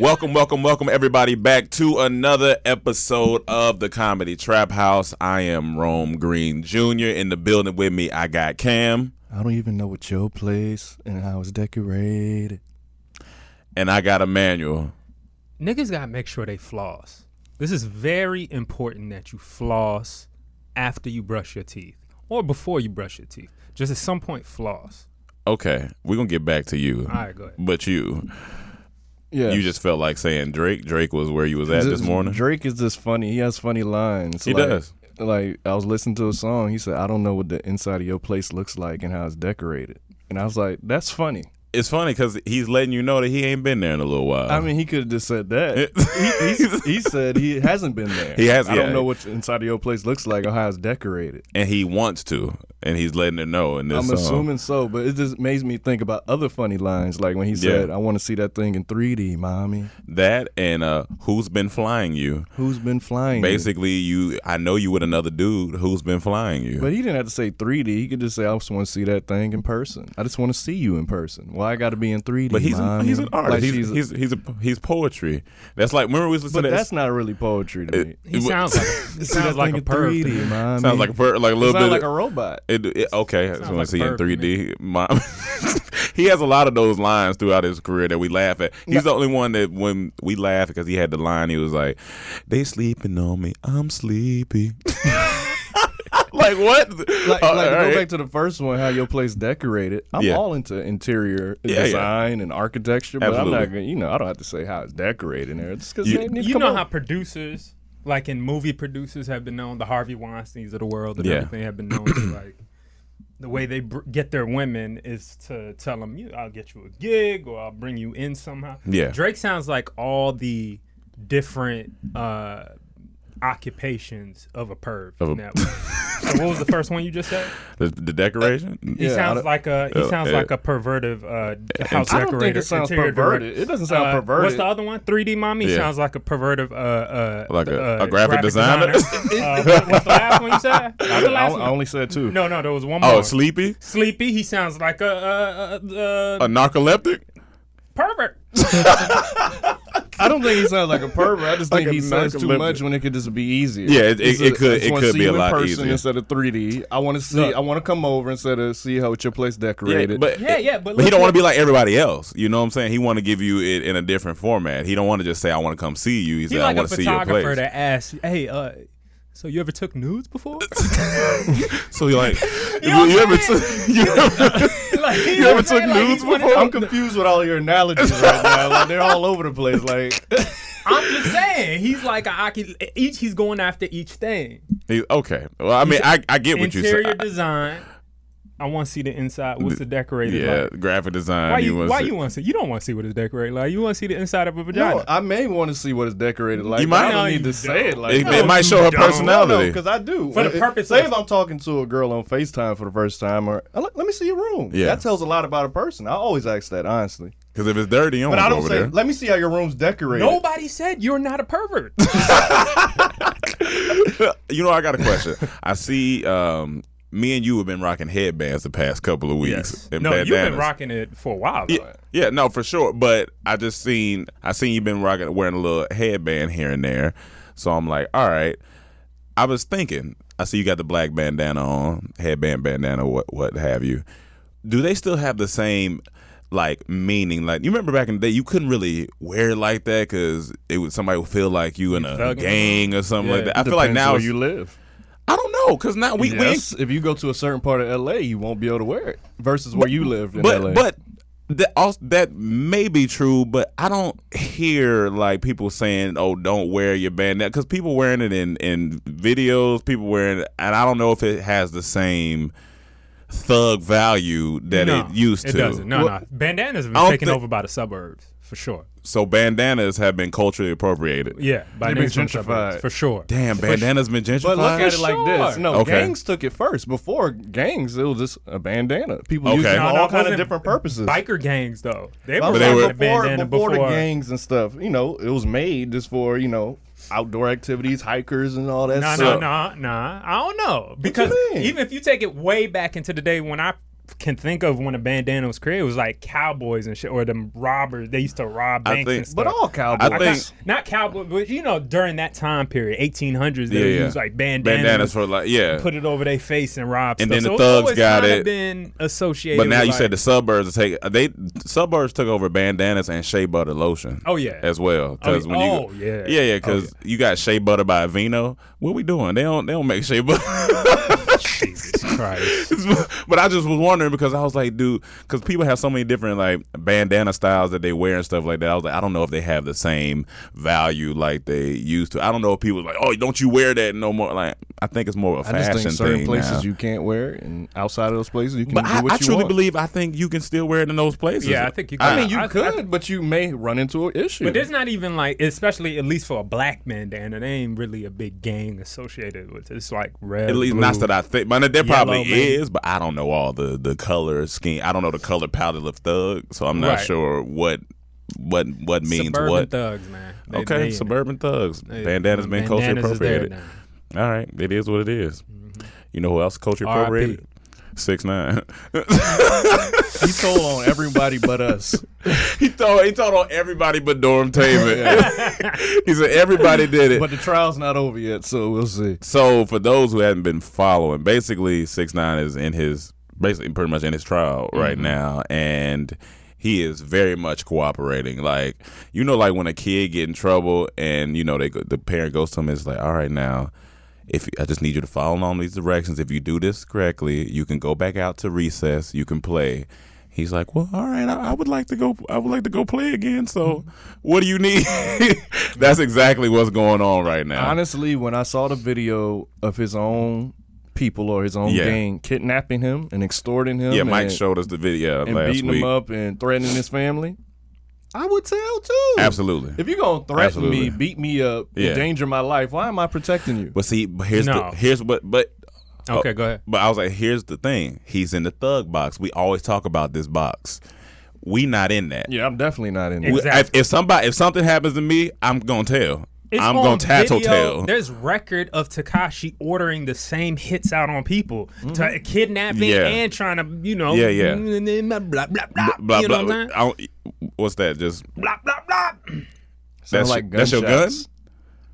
Welcome, welcome, welcome everybody back to another episode of the Comedy Trap House. I am Rome Green Jr. In the building with me, I got Cam I don't even know what your place and how it's decorated. and I got Emmanuel. niggas gotta make sure they floss. This is very important that you floss after you brush your teeth or before you brush your teeth. Just at some point, floss. Okay, we're gonna get back to you. All right, go ahead. But you, Yeah, you just felt like saying Drake. Drake was where you was at this Just- morning. Drake is just funny. He has funny lines. He Like- does. Like I was listening to a song. He said, "I don't know what the inside of your place looks like and how it's decorated." And I was like, "That's funny." It's funny because he's letting you know that he ain't been there in a little while. I mean, he could have just said that. he, he's- he said he hasn't been there. He has- I yeah. don't know what inside of your place looks like or how it's decorated. and he wants to, and he's letting her know this I'm song. assuming so, but it just makes me think about other funny lines, like when he said, Yeah. "I want to see that thing in 3D, mommy." that and uh, who's been flying you? Who's been flying? you? Basically, you. I know you with another dude who's been flying you. But he didn't have to say 3D. He could just say, "I just want to see that thing in person. I just want to see you in person. Why I got to be in 3D?" But he's an, he's an artist. Like he's, she's- he's he's a, he's poetry. That's like remember we was listening but to that's not really poetry to me. He sounds like a, he See that sounds like a perv. 3D, to me. mommy. sounds like a per, like a little sounds bit. like a robot. It, it, okay, I Sounds want like to see in 3D. Mom, he has a lot of those lines throughout his career that we laugh at. He's the only one that when we laugh because he had the line, he was like, "They sleeping on me, I'm sleepy." like what? Like, Uh, like to all go right. back to the first one, how your place decorated. I'm Yeah. all into interior Yeah, yeah. design and architecture, but I'm not gonna, you know, I don't have to say how it's decorated in there. Just because You- they need to You come know up- how producers, like in movie producers, have been known. The Harvey Weinstein's of the world and Yeah. everything have been known to like. The way they br- get their women is to tell them, "You, I'll get you a gig, or I'll bring you in somehow." Yeah. Drake sounds like all the different uh, occupations of a perv. Of a- in so what was the first one you just said? the, the decoration. He Yeah, I sounds like a he Uh, sounds uh, like a pervertive uh, house I decorator. don't think it sounds interior perverted. director. It doesn't sound Uh, perverted. What's the other one? 3D mommy Yeah. sounds like a pervertive, uh, uh, Like a- uh, a graphic designer? designer. uh, what- what's the last one you said? What's I, the last I one? only said two. no, no, there was one more. Oh, sleepy, Sleepy. He sounds like a, uh, uh, a narcoleptic. pervert. I don't think he sounds like a pervert. I just Like think a he says too narcoleptic. much when it could just be easier. Yeah, it- it- It's it could- I just it wanna could see be you a in lot person easier. instead of 3D. I want to see. Look. I want to come over instead of see how your place decorated. Yeah, but Yeah, yeah, but but he look don't want what- to be like everybody else. You know what I'm saying? He want to give you it in a different format. He don't want to just say I want to come see you. He He's said I like a want to see your photographer place. that asks, "Hey, uh, so you ever took nudes before?" So you like you, know you ever took you ever, like, you, You ever took? Like, nudes he's one of before? I'm confused with all your analogies right now. Like they're all over the place. Like I'm just saying, he's like a occu- each. He's going after each thing. he- okay? Well, I mean, I, I get what you Interior said. design, I want to see the inside. What's the decorated Yeah, like? graphic design. Why you, wanna why see- you want to see? You don't want to see what it's decorated like. You want to see the inside of a vagina. No, I may want to see what it's decorated like. You might- don't No, need you to say it like It, that. it might show her don't. personality. because I do. For the purpose Say of- if I'm talking to a girl on FaceTime for the first time, or "Uh, let, let me see your room. Yeah. that tells a lot about a person. I always ask that honestly, Because if it's dirty, you don't but I want don't go say. over there. Let me see how your room's decorated. Nobody said you're not a pervert. you know, I got a question. I see um, me and you have been rocking headbands the past couple of weeks. and No, you've been rocking it for a while. Though. Yeah, yeah, no, for sure. But I just seen, I seen you been rocking, wearing a little headband here and there. So I'm like, all right. I was thinking, I see you got the black bandana on, headband, bandana, what, what have you. Do they still have the same? Like meaning, like you remember back in the day, you couldn't really wear it like that because it would somebody would feel like you in a gang or something like that. I feel like now where you live. I don't know because now we, we if you go to a certain part of LA, you won't be able to wear it. Versus where you live in but LA. but that also, that may be true, but I don't hear like people saying, "Oh, don't wear your bandana," because people wearing it in in videos, people wearing it, and I don't know if it has the same thug value that no, it used It to. It doesn't. No, Well, no. Bandanas have been taken think- over by the suburbs for sure. So bandanas have been culturally appropriated. Yeah, by been niggas from suburbs, gentrified. for sure. Damn, bandanas been gentrified. But look at it For like this. No, Okay. gangs took it first. Before gangs, it was just a bandana. People used it for No, all no, it kind of different purposes. Biker gangs, though, they But were they I'm were- saying rocking the before, bandana before, before. the gangs and stuff, you know, it was made just for you know outdoor activities, hikers, and all that Nah, stuff. nah, nah, nah. I don't know because mean? even if you take it way back into the day when I can think of when a bandana was created, it was like cowboys and shit, or them robbers. They used to rob banks think- and stuff. But all cowboys. I I think- got- not cowboys, but you know, during that time period, 1800s, they Yeah, would yeah. use like bandanas, bandanas for like yeah. put it over their face and rob And stuff. then the so it's thugs always got it. Been associated. But now with, you like, said the suburbs take they suburbs took over bandanas and shea butter lotion. Oh, yeah. as well. Because Oh, when you oh, yeah. yeah yeah Oh, because you got shea butter by Aveeno. What we doing? They don't they don't make shea butter. Jesus Christ. but I just was wondering because I was like, dude, because people have so many different like bandana styles that they wear and stuff like that. I was like, I don't know if they have the same value like they used to. I don't know if people like, oh, don't you wear that no more? Like, I think it's more of a I just fashion think certain thing places now. you can't wear it, and outside of those places you can but do I, what I you truly want. believe I think you can still wear it in those places. Yeah, I think you I can. mean, you I- I- could, but you may run into an issue. But there's not even like, especially at least for a black bandana, there ain't really a big gang associated with it. It's like red. At least blue. not that I think, but there probably Yellow, is. But I don't know all the the color scheme. I don't know the color palette of thug, so I'm not Right. sure what what what means Suburban what. thugs, man. They- okay, they- suburban thugs. they- Bandana's been culture bandanas is there appropriated. All right, it is what it is. Mm-hmm. You know who else culture appropriated? Six nine. he told on everybody but us. he told he told on everybody but Dormtainment. he said everybody did it. But the trial's not over yet, so we'll see. So for those who haven't been following, basically six nine is in his basically pretty much in his trial right Mm-hmm. now, and he is very much cooperating. Like you know, like when a kid get in trouble, and you know they go, the parent goes to him, it's like, all right, now. If I just need you to follow along these directions, if you do this correctly, you can go back out to recess. You can play. He's like, well, all right, I, I would like to go. I would like to go play again. So, what do you need? That's exactly what's going on right now. Honestly, when I saw the video of his own people or his own Yeah. gang kidnapping him and extorting him, yeah, Mike and, showed us the video and beating week. him up and threatening his family, I would tell too. Absolutely. If you're gonna threaten Absolutely. me, beat me up, Yeah. endanger my life, why am I protecting you? But see, but here's No. the here's what but uh, Okay, oh, go ahead. But I was like, here's the thing. He's in the thug box. We always talk about this box. We not in that. Yeah, I'm definitely not in. We- there. Exactly. if, if somebody if something happens to me, I'm gonna tell. It's I'm gonna tattletale. There's record of Tekashi ordering the same hits out on people mm-hmm. to kidnapping Yeah. and trying to, you know, Yeah, yeah. Mm, blah blah blah. blah, Blah you know blah. what I'm saying? What's that? Just Blah blah blah. that's, Sound like that's your gun. gunshots.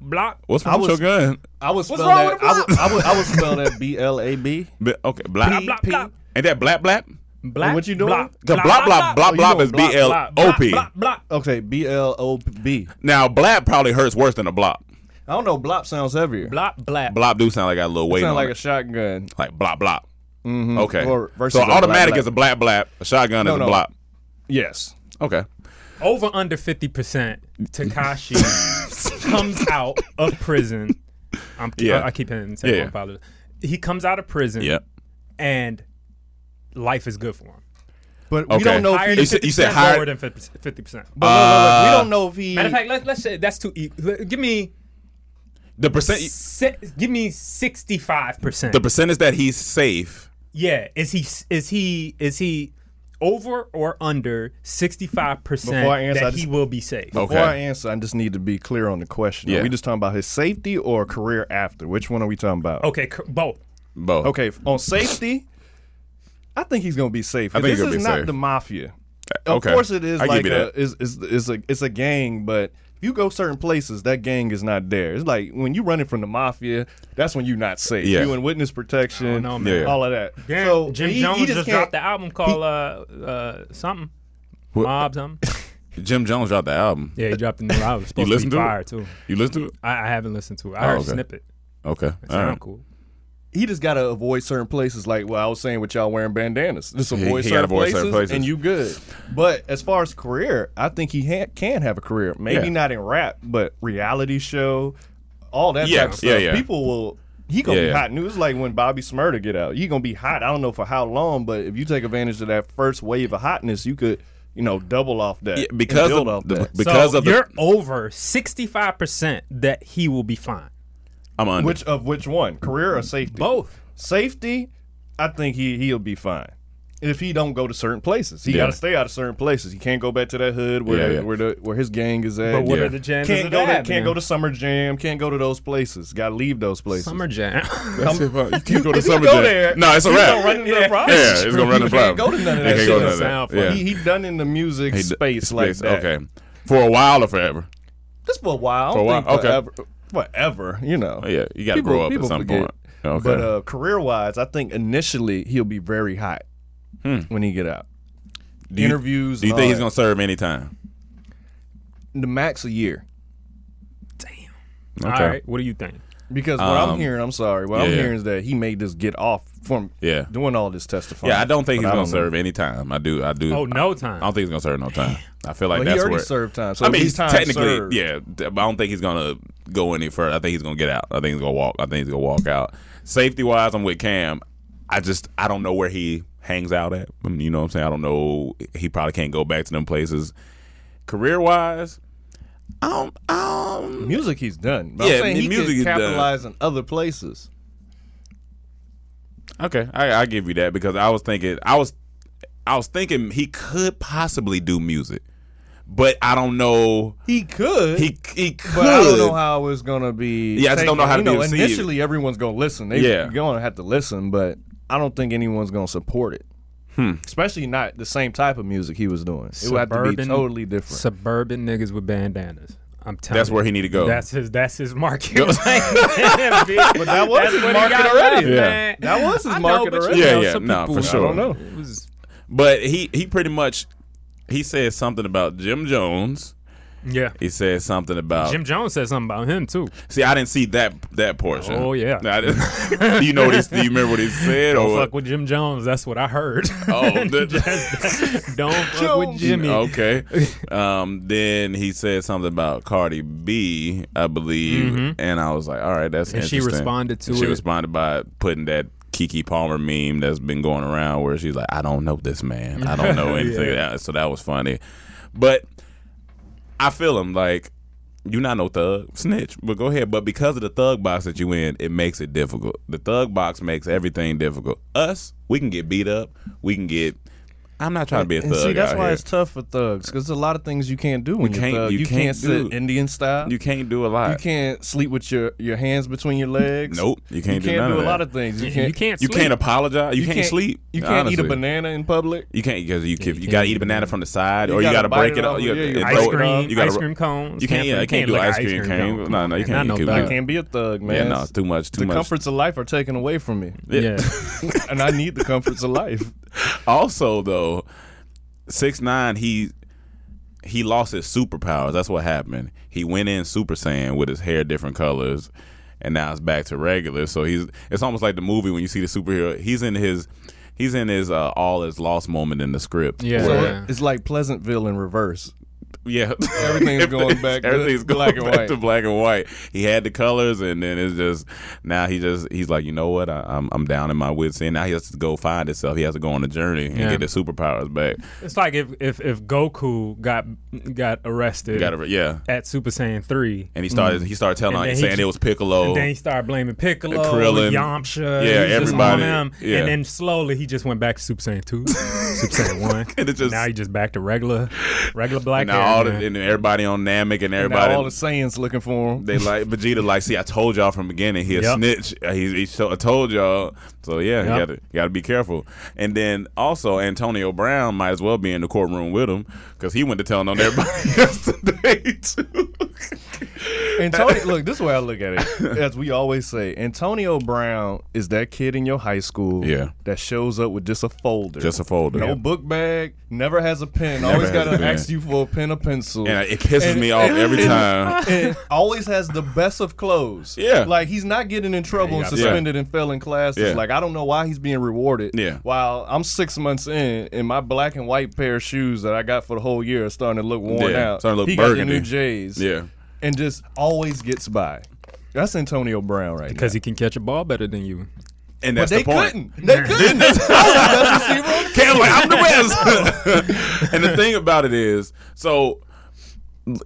Block. What's I wrong with was- your gun? I would spell wrong that. with a I would, I would. I would spell that B L A B. But- Okay, blap. Blah blah blah. Ain't that blap blap? Blap. what you doing? Blah, The blop blop blop Oh, blop is B L blah, O P. blah, blah, blah. Okay, B L O B. Now blap probably hurts worse than a blop. I don't know. Blop sounds heavier. Blah blah. Blop do sound like got a little weight sound on like it. a shotgun. like blop blop. Mm-hmm. Okay. Or versus so automatic blap, is a blap blap. A shotgun No, is a no. blop. Yes. Okay. Over under fifty percent. Tekashi comes out of prison. I'm, Yeah. I, I keep hitting the same Yeah. He comes out of prison. Yep. and life is good for him. But we don't know if Higher he. than You said- 50%, you said higher- than 50 percent. But look, look, look, we Uh, don't know if he. Matter of fact, let's let's say that's too. E- give me The percent, si- give me sixty five percent. the percentage that he's safe. Yeah, is he is he is he over or under sixty five percent Before I answer, that he will be safe? Okay. Before I answer, I just need to be clear on the question. Yeah. Are we just talking about his safety or career after? Which one are we talking about? Okay, both. Both. Okay, on safety, I think he's gonna be safe. I think he's this gonna is be not safe. the mafia. Of okay. course, it is I give like you a, that. is is is a it's a gang, but if you go certain places, that gang is not there. It's like when you're running from the mafia, that's when you're not safe. Yeah. You in witness protection, know, man. Yeah. all of that. Yeah, so Jim he- Jones he just, can't- dropped the album called uh uh something. Mob something. Jim Jones dropped the album. Yeah, he dropped a new album. It's supposed listen to be to it? fire too. You listen to it? I, I haven't listened to it. I Oh, heard okay. a snippet. Okay. It All sound right. cool. He just got to avoid certain places. Like what I was saying with y'all wearing bandanas. Just He- avoid, he certain, gotta avoid places, certain places. and you good. But as far as career, I think he ha- can have a career. Maybe Yeah. not in rap, but reality show, all that Yeah, type of stuff. yeah, yeah. People will. He gonna Yeah, be hot news like when Bobby Shmurda get out. He gonna be hot. I don't know for how long, but if you take advantage of that first wave of hotness, you could, you know, double off that. Yeah, because build of off the, that. because so of the you're over sixty five percent that he will be fine. I'm under. which of which one, career or safety? Both. Safety, I think he he'll be fine. If he don't go to certain places, he Yeah. got to stay out of certain places. He can't go back to that hood where Yeah, yeah. where the where his gang is at. But what Yeah. are the chances can't of go that? to can't go to summer jam. Can't go to those places. Got to leave those places. summer jam. That's if, uh, you can't go to summer jam. there, No, it's a he's wrap. gonna run into the Yeah. problem. Yeah, it's gonna run He the can't go to none of that can't shit. go to none of that. funny. Yeah. He, he done in the music d- space like that. Okay. For a while or forever? Just for a while. For a while? Okay. Forever, forever. You know. Oh, yeah, you got to People- grow up at some forget. point. Okay. But uh, career wise, I think initially he'll be very hot when he get out. do you, interviews Do you think all he's gonna serve any time? The max a year. Damn. Okay. All right. What do you think? Because what Um, I'm hearing, I'm sorry, what yeah, I'm yeah. hearing is that he made this get off from Yeah. doing all this testifying. Yeah, I don't think But he's gonna don't know. serve any time. I do. I do. Oh, no time. I time. don't think he's gonna serve no time. I feel like he that's already where. served time. So I mean, he's technically, served. yeah, but I don't think he's gonna go any further. I think he's gonna get out. I think he's gonna walk. I think he's gonna walk out. Safety wise, I'm with Cam. I just I don't know where he hangs out at. I mean, You know what I'm saying? I don't know. He probably can't go back to them places. Career wise, I don't. I Music he's done. But Yeah, I'm saying he music can is done. capitalize in other places. Okay, I I give you that because I was thinking I was I was thinking he could possibly do music, but I don't know. He could. He he could. but I don't know how it's gonna be. Yeah, I just don't know taken. how to you know, be received. Initially, everyone's gonna listen. They, Yeah. you're gonna have to listen, but I don't think anyone's gonna support it. Hmm. Especially not the same type of music he was doing. It would have to be totally different. Suburban niggas with bandanas. I'm telling That's you. where he need to go. That's his. That's his market. but that was his market already. Yeah. That was his I market but you already. Yeah, know, yeah, some nah, for sure. I don't know. Was But he he pretty much he said something about Jim Jones. yeah. He said something about Jim Jones said something about him too. See, I didn't see that that portion. Oh, yeah. Do you know what he? Do you remember what he said? Don't or fuck with Jim Jones. That's what I heard. Oh, the- Just don't fuck with Jones. Jimmy. Okay. Um, then he said something about Cardi B, I believe, and I was like, "All right, that's Mm-hmm. And she responded to she it. responded by putting that Keke Palmer meme that's been going around where she's like, "I don't know this man. I don't know anything." Yeah. So that was funny, but I feel him like. You're not no thug, snitch, but go ahead. But because of the thug box that you in, it makes it difficult. The thug box makes everything difficult. Us, we can get beat up. We can get. I'm not trying to be a thug. And see, that's out why here. it's tough for thugs because there's a lot of things you can't do when You you are can't- thug. you You, can't can't, sit do- Indian style. You can't do a lot. You can't sleep with your, your hands between your legs. Nope, you can't do you can't none do of a lot of things. You You can't. can't. You can't apologize. You, can't, sleep. You can't eat a banana in public. You can't because you, you, you got to eat a banana from the side, You or you gotta got to break it it. off. up. You Yeah, gotta- you Ice cream, You gotta, ice cream cones. You can't. Yeah, you can't do ice cream cone. No, no, you can't. no I can't be a thug, man. Yeah, no, too much. Too much. the comforts of life are taken away from me, Yeah. and I need the comforts of life. Also, though, six nine, he he lost his superpowers. That's what happened. He went in Super Saiyan with his hair different colors, and now it's back to regular. So he's it's almost like the movie when you see the superhero. He's in his he's in his uh, all is lost moment in the script. Yeah. So Yeah. it's like Pleasantville in reverse. Yeah, Everything's going back to Everything's going black and back white. to black and white. He had the colors, and then it's just now he just he's like, you know what? I, I'm I'm down in my wits end. Now he has to go find himself. He has to go on a journey and Yeah. get his superpowers back. It's like if if if Goku got got arrested Got to yeah. at Super Saiyan three, And he started he started telling And like he saying it was Piccolo. and then he started blaming Piccolo, Krillin. Yamcha, Yeah, he was just everybody. them. Yeah. And then slowly he just went back to Super Saiyan two, Super Saiyan one. And it just- now he just back to regular regular black all the, and everybody on Namek and everybody all the Saiyans looking for him. They like Vegeta. Like, see, I told y'all from the beginning. He a Yep. snitch. Uh, He, he so, I told y'all. So yeah, you got to got to be careful. And then also Antonio Brown might as well be in the courtroom with him because he went to telling on everybody yesterday too. Antonio, look, this is the way I look at it. As we always say, Antonio Brown is that kid in your high school Yeah. that shows up with just a folder. Just a folder. No Yeah. book bag, never has a pen, Never always got a to pen. ask you for a pen or pencil. And it pisses And- me off and- every and- time. and always has the best of clothes. Yeah. Like he's not getting in trouble and you got- suspended and failing classes. Yeah. Like I don't know why he's being rewarded. Yeah. While I'm six months in and my black and white pair of shoes that I got for the whole year are starting to look worn Yeah, out. starting to look he got burgundy. the new J's. Yeah. And just always gets by. That's Antonio Brown right because now. he can catch a ball better than you. And But that's they the point. couldn't. They couldn't. I was the best receiver on the Cam like, I'm the best. and the thing about it is, so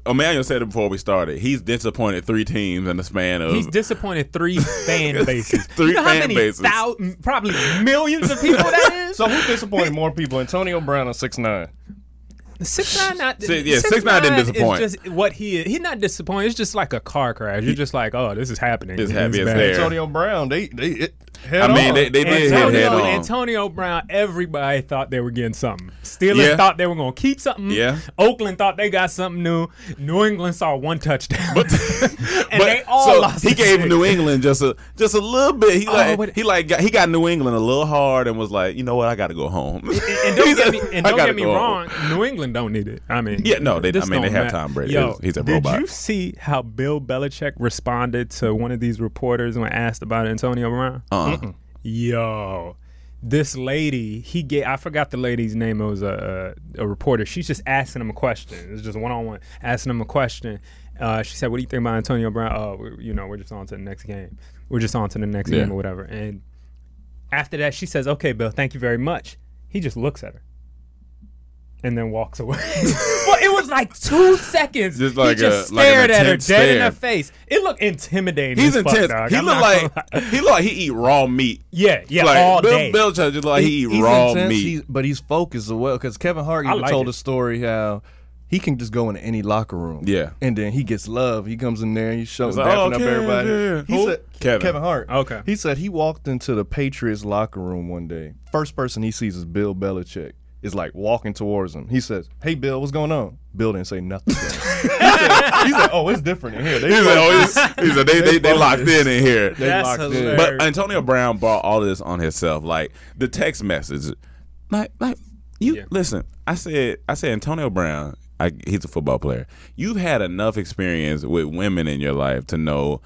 Emmanuel said it before we started. He's disappointed three teams in the span of He's disappointed three fan bases. Three you know how fan many bases. thou- probably millions of people that is. So who disappointed more people, Antonio Brown or six nine? Six nine not Six- yeah, 6ix9ine didn't disappoint. Is just what he is. He's not disappointed. It's just like a car crash. You're just like, oh, this is happening. It's happy it's bad. there. Antonio Brown, they they it, head I mean, on. they, they did hit Antonio, head on. Antonio Brown, everybody thought they were getting something. Steelers Yeah. thought they were going to keep something. Yeah. Oakland thought they got something new. New England saw one touchdown. but, and But- they all so lost. he the gave six. New England just a just a little bit. He oh, like but- he like got, he got New England a little hard and was like, you know what, I got to go home. And, and don't get me, and don't get me wrong. home." New England don't need it. I mean, Yeah, no, they- I mean, they have matter. Tom Brady. Yo, He's- he's a did robot. Did you see how Bill Belichick responded to one of these reporters when asked about Antonio Brown? Uh-uh. Yo, this lady, he get I forgot the lady's name. It was a a, a reporter. She's just asking him a question. It's just one on one asking him a question. Uh, she said, "What do you think about Antonio Brown?" Oh, we, you know, we're just on to the next game. We're just on to the next Yeah. game or whatever. And after that, she says, "Okay, Bill, thank you very much." He just looks at her and then walks away. but it was like two seconds. Just like he just a- like stared at her intense dead in her face. It looked intimidating. He's as fuck, intense. he I'm look like he look like he eat raw meat. yeah, yeah, like all Bill day. Belichick just like he, eat raw intense, meat. he's- but he's focused as well. Because Kevin Hart even like told it. a story how he can just go into any locker room. Yeah. and then he gets love. He comes in there and he shows like, dapping "Oh, up Kev, everybody. yeah." He Who? said Kevin. Kevin Hart. Okay. He said he walked into the Patriots locker room one day. First person he sees is Bill Belichick. Is like walking towards him. He says, "Hey, Bill, what's going on?" Bill didn't say nothing. he, said, he said, "Oh, it's different in here." They He's like, oh, he's, he's like, they, they, they both locked in in here. they That's locked in. hilarious. But Antonio Brown brought all of this on himself. Like the text message, like like you Yeah. listen. I said I said Antonio Brown. I, he's a football player. You've had enough experience with women in your life to know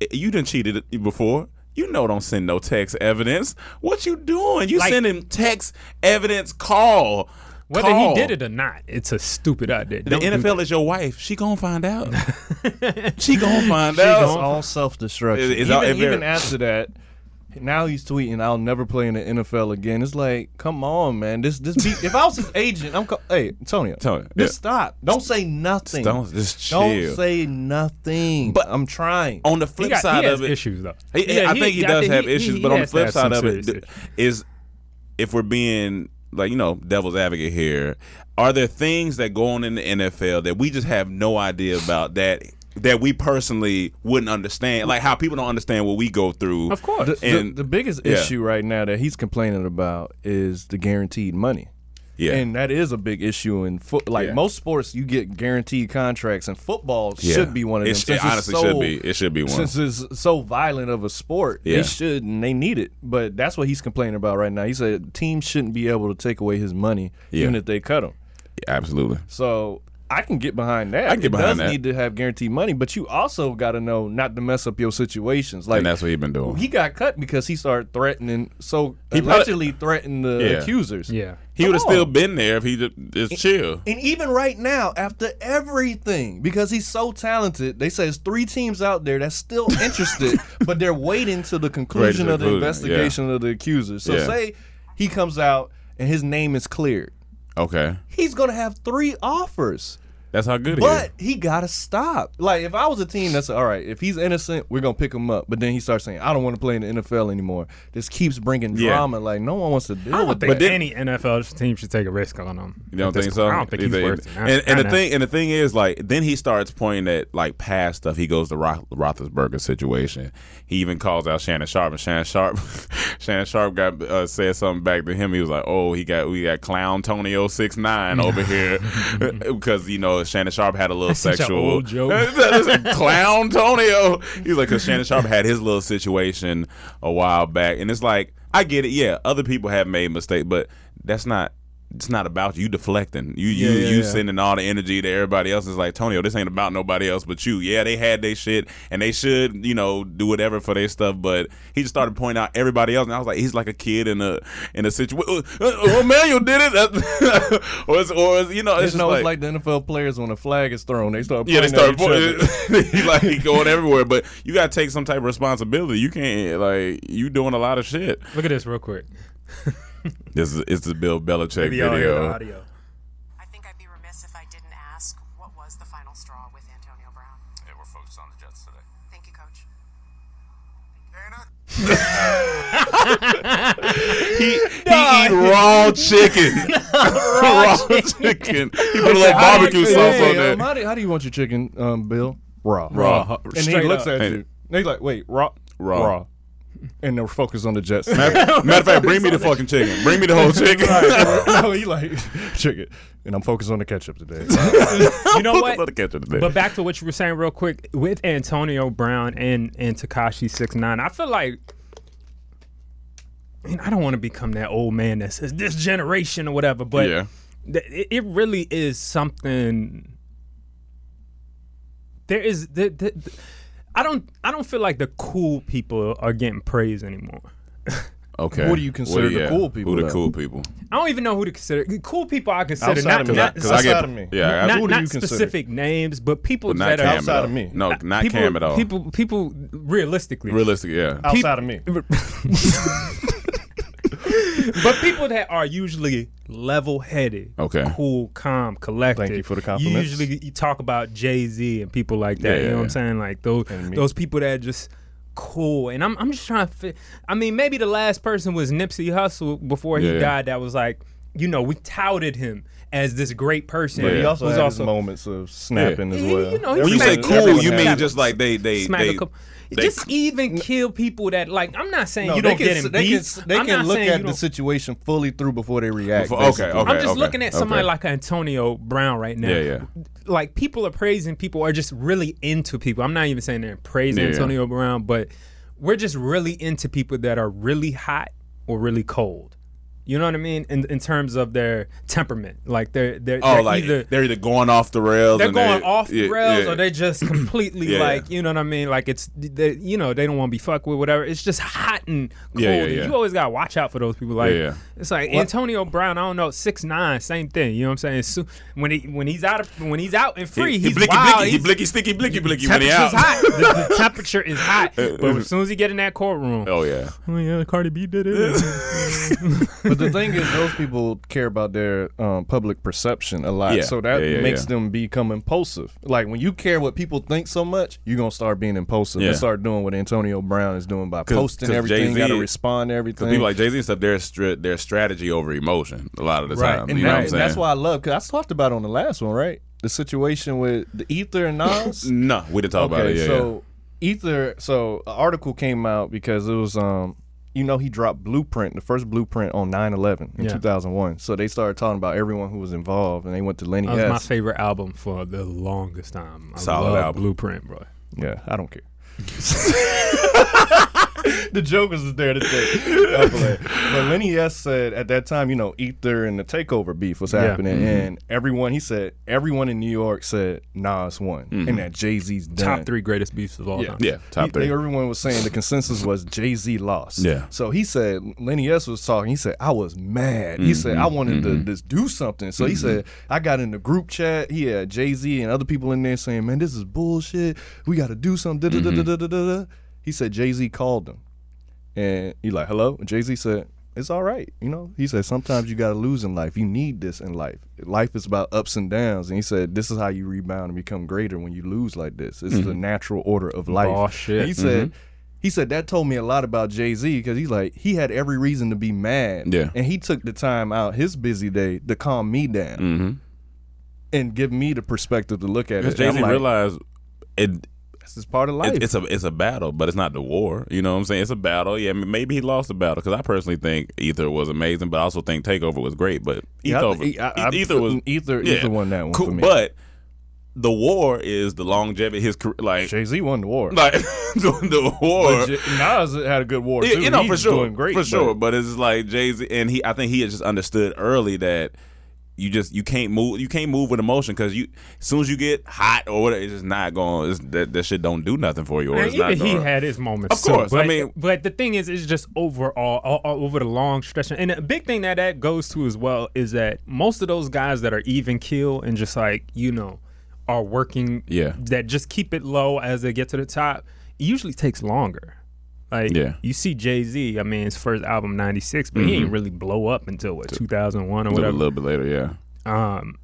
eh, you done cheated before. You know, don't send no text evidence. What you doing? You Like- sending text evidence? Call. Whether Call. he did it or not, it's a stupid idea. The Don't NFL is your wife. She gonna find out. she gonna find It's out. all self destruction. It- it's even, all- it even after that, now he's tweeting, "I'll never play in the NFL again." It's like, come on, man. This this be, if I was his agent, I'm co- hey Antonio, Tony, just yeah. stop. Don't say nothing. Don't just chill. Don't say nothing. But- I'm trying. on the flip got, side he has of it, issues though. He, Yeah, I think he does have issues, he but on the has flip side some of it serious is if we're being like you know devil's advocate here, are there things that go on in the NFL that we just have no idea about that that we personally wouldn't understand, like how people don't understand what we go through. Of course. the, the- and the biggest yeah. issue right now that he's complaining about is the guaranteed money. yeah, And that is a big issue in foot. Like Yeah. most sports, you get guaranteed contracts, and football Yeah. should be one of them. It, sh- it honestly so- should be. It should be one. Since it's so violent of a sport, Yeah. they should and they need it. But that's what he's complaining about right now. He said teams shouldn't be able to take away his money Yeah. even if they cut him. Absolutely. So I can get behind that. I can get it behind does that. need to have guaranteed money, but you also got to know not to mess up your situations. Like and that's what he been doing. he got cut because he started threatening. So He he probably- allegedly threatened the Yeah. accusers. Yeah. he would have still been there if he just, just chill. And even right now, after everything, because he's so talented, they say there's three teams out there that's still interested, but they're waiting to the conclusion the of the conclusion, investigation of the accusers. So Yeah. say he comes out and his name is cleared. Okay, He's gonna have three offers. That's how good he But is. he gotta stop. Like if I was a team that's all right, if he's innocent, we're gonna pick him up. But then he starts saying, "I don't want to play in the NFL anymore." This keeps bringing Yeah. drama. Like no one wants to deal I don't with think that. then- any NFL team should take a risk on him. You don't at this think so? point. I don't think You he's think- worth it. And, and the thing, and the thing is, like, then he starts pointing at like past stuff. He goes to Roth, Roethlisberger's situation. He even calls out Shannon Sharpe, and Shannon Sharpe, Shannon Sharpe got uh, said something back to him. He was like, "Oh, he got we got Clown Tonio six nine over here because you know Shannon Sharpe had a little an sexual joke. Clown Tonio." He's like, "Cause Shannon Sharpe had his little situation a while back, and it's like." I get it. Yeah, other people have made mistakes, but that's not. It's not about you deflecting. You you Yeah, yeah, you yeah. sending all the energy to everybody else. It's like Tonio, this ain't about nobody else but you. Yeah, they had their shit, and they should you know do whatever for their stuff. But he just started pointing out everybody else, and I was like, he's like a kid in a in a situation. Oh, uh, uh, uh, man, you did it, or it's, or it's, you know, it's It's, just no, like, it's like the NFL players when a flag is thrown, they start yeah, they start at each other. pointing, like going everywhere. But you got to take some type of responsibility. You can't like you doing a lot of shit. Look at this real quick. This is it's the Bill Belichick Maybe y'all hear the video. audio. I think I'd be remiss if I didn't ask what was the final straw with Antonio Brown. Yeah, we're focused on the Jets today. Thank you, Coach. He, he eat raw chicken. raw, chicken. He put a little barbecue sauce hey, on there. um, how, do, how do you want your chicken, um, Bill? Raw. Raw. And he looks up. at you. And he's like, wait, raw? Raw. Raw. And they're focused on the Jets. Matter, matter of fact, bring me the fucking chicken. Bring me the whole chicken. no, he like, chicken. And I'm focused on the ketchup today. You know what? Let it catch it today. But back to what you were saying real quick with Antonio Brown and and Tekashi six nine. I feel like. I, mean, I don't want to become that old man that says this generation or whatever, but Yeah. th- it, it really is something. There is, the, the, the- I don't, I don't feel like the cool people are getting praise anymore. Okay. What do you consider the yeah. cool people, Who the though? cool people? I don't even know who to consider. Cool people I consider Outside not, of me. not, Because I Outside get of me. yeah, I- not, who do not you consider? specific names, but people but not that Cam are at Outside all. of me. No, not people, Cam at all. People, people, realistically, Realistic, yeah. Outside of me. but people that are usually level-headed, Okay. cool, calm, collected. Thank you for the compliments. Usually, you talk about Jay Z and people like that. Yeah, you yeah, know what I'm saying? Like those, those people that are just cool. And I'm, I'm just trying to fit. I mean, maybe the last person was Nipsey Hussle before he Yeah, yeah. died. That was like, you know, we touted him as this great person. But he also who's had his moments of snapping as well. you know, when you say cool, you has- mean just like they they smack they, a couple. they- just even kill people that like. I'm not saying No, you they don't can, get in they beef. can, they I'm can look at the situation fully through before they react. Before- okay, okay. I'm just looking at somebody okay. like Antonio Brown right now. Yeah, yeah. Like people are praising people are just really into people. I'm not even saying they're praising Yeah, yeah. Antonio Brown, but we're just really into people that are really hot or really cold. You know what I mean? In in terms of their temperament, like they're they're, Oh, they're like either they're either going off the rails. they're going they- off the yeah, rails yeah. or they're just completely Yeah, like you know what I mean? Like it's they, you know they don't want to be fucked with whatever. It's just hot and cold. and you always gotta watch out for those people. Like it's like Antonio Brown I don't know six nine same thing. You know what I'm saying? So- when he when he's out of when he's out and free he, he's he blicky wild. blicky, he blicky sticky blicky blicky when he out. hot. The, the temperature is hot. Uh, but as soon as he get in that courtroom Oh yeah. oh yeah Cardi B did it But the thing is, those people care about their um, public perception a lot, Yeah. so that Yeah, yeah, makes yeah. them become impulsive. Like when you care what people think so much, you're gonna start being impulsive Yeah. and start doing what Antonio Brown is doing by 'Cause- posting 'cause everything. Jay-Z Got to respond to Because everything. people like Jay Z and stuff, their stra- their strategy over emotion a lot of the right, time. and, you know that- what I'm and saying? that's why I love. Cause I talked about it on the last one, right? The situation with the Ether and Nas. No, we didn't talk about it. Yeah, so Ether, so an article came out because it was, um, you know, he dropped Blueprint, the first Blueprint on 9/11 in Yeah. 2001. So they started talking about everyone who was involved, and they went to Lenny that was my favorite album for the longest time I Solid love album. Blueprint bro Yeah, I don't care. the jokers was there to take. But Lenny S said at that time, you know, Ether and the takeover beef was happening, mm-hmm. and everyone he said everyone in New York said Nas won, mm-hmm. and that Jay Z's. Top three greatest beefs of all Yeah. time. Yeah, top He- three. everyone was saying the consensus was Jay Z lost. Yeah. So he said Lenny S was talking. He said I was mad. He said I mm-hmm. wanted to just do something. So he said I got in the group chat. He had Jay Z and other people in there saying, "Man, this is bullshit. We got to do something." Da, da, da, da. He said Jay Z called him, and he like, "Hello." Jay Z said. It's all right, you know. He said sometimes you got to lose in life. You need this in life. Life is about ups and downs, and he said this is how you rebound and become greater when you lose like this. It's the mm-hmm. natural order of life. Oh, shit. And he said mm-hmm. he said that told me a lot about Jay Z because he's like he had every reason to be mad. Yeah. and he took the time out his busy day to calm me down Mm-hmm. and give me the perspective to look at it. Jay Z like, realized it. This is part of life. It, it's a it's a battle, but it's not the war. You know what I'm saying? It's a battle. Yeah, maybe he lost the battle because I personally think Ether was amazing, but I also think Takeover was great. But Yeah, Ether, I- I- Ether was Ether- yeah, Ether won that one Cool, for me. But the war is the longevity. His career, like Jay Z won the war. like the, the war. But J- Nas had a good war Yeah, too. you know He's for sure, doing great for sure. but- But it's like Jay Z, and he. I think he had just understood early that you just you can't move. You can't move with emotion because you as soon as you get hot or whatever, it's just not going. It's, that that shit don't do nothing for you. Or it's not he had his moments. Of course, too. I But, mean- but the thing is, it's just overall, all, all over the long stretch. And a big thing that that goes to as well is that most of those guys that are even keel and just like you know are working, Yeah. that just keep it low as they get to the top. It usually takes longer. Like Yeah. you see Jay Z, I mean his first album '96, but he didn't really blow up until what 2001 or whatever. a little, bit later. Yeah. Um,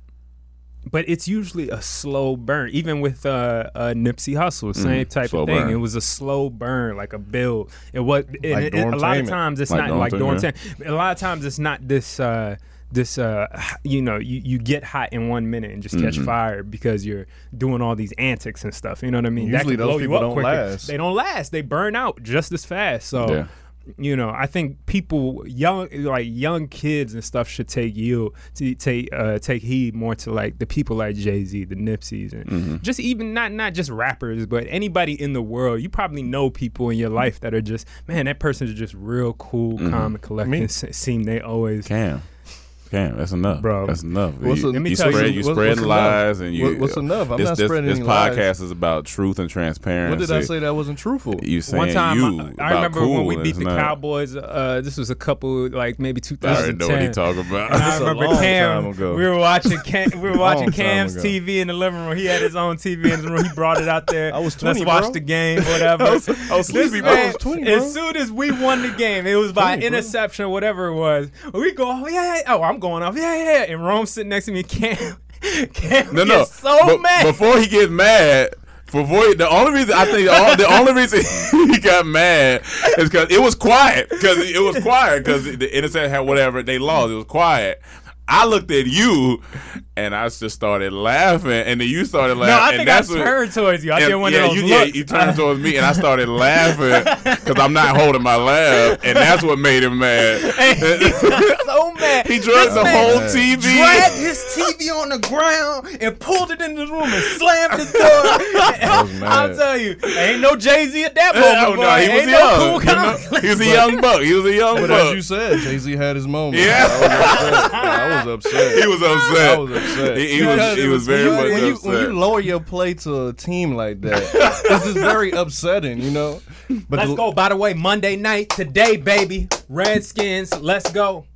but it's usually a slow burn. Even with uh, uh Nipsey Hussle, same type Mm-hmm. slow of thing. burn. It was a slow burn, like a build. It was. Like it- it- a lot of times it's Like not like Dormtainment, Dormtainment. A lot of times it's not this. uh this uh you know you, you get hot in one minute and just catch Mm-hmm. fire because you're doing all these antics and stuff you know what i mean Usually that can those blow you people up don't quicker. last. they don't last they burn out just as fast so Yeah. you know, I think people young like young kids and stuff should take you to take uh, take heed more to like the people like Jay Z, the Nipseys, and Mm-hmm. just even not not just rappers, but anybody in the world. You probably know people in your life that are just man, that person is just real cool, Mm-hmm. calm, and collected. Me. and se- Seem they always Cam. Cam, that's enough, Bro. That's enough. What's you, a- Let me you tell you- spread, you what's- spreading what's enough? lies, and you. What- what's enough? I'm this, not this, spreading This any lies. This podcast is about truth and transparency. what did I say that wasn't truthful? You saying One time, you I, I about remember when we beat the not- Cowboys. Uh, this was a couple, like maybe I already 2010. know what he talking about. And I remember Cam. We were watching Cam, we were watching Cam's. TV in the living room. He had his own TV in the room. He brought it out there. I was 20, Let's watch the game, whatever. I was- I was sleepy, bro. man, I was 20, bro. As soon as we won the game, it was by 20, interception or whatever it was. We go, oh, yeah, yeah. Oh, I'm going off. Yeah, yeah. And Rome sitting next to me. Cam, Cam No, no. so But mad. Before he gets mad, before he, the only reason I think the, only- the only reason he got mad is because it was quiet. Because it was quiet because the innocent had whatever they lost. It was quiet. I looked at you and I just started laughing, and then you started laughing. no, I and think I that's what- turned towards you. I and- did one yeah, of those you, yeah, you turned towards me, and I started laughing because I'm not holding my laugh, and that's what made him mad. so mad. he dragged This the man whole TV. dragged his TV on the ground and pulled it in the room and slammed his door. I'll tell you, ain't no Jay Z at that moment. no, boy. he was ain't young. no cool You know? He was a young buck. He was a young But buck. as you said, Jay Z had his moment. Yeah. I was upset. he was upset. I was upset. He, he was, he it was very when much when you, upset. when you lower your play to a team like that, this is very upsetting, you know. But Let's the- go. By the way, Monday night today, baby. Redskins. Let's go.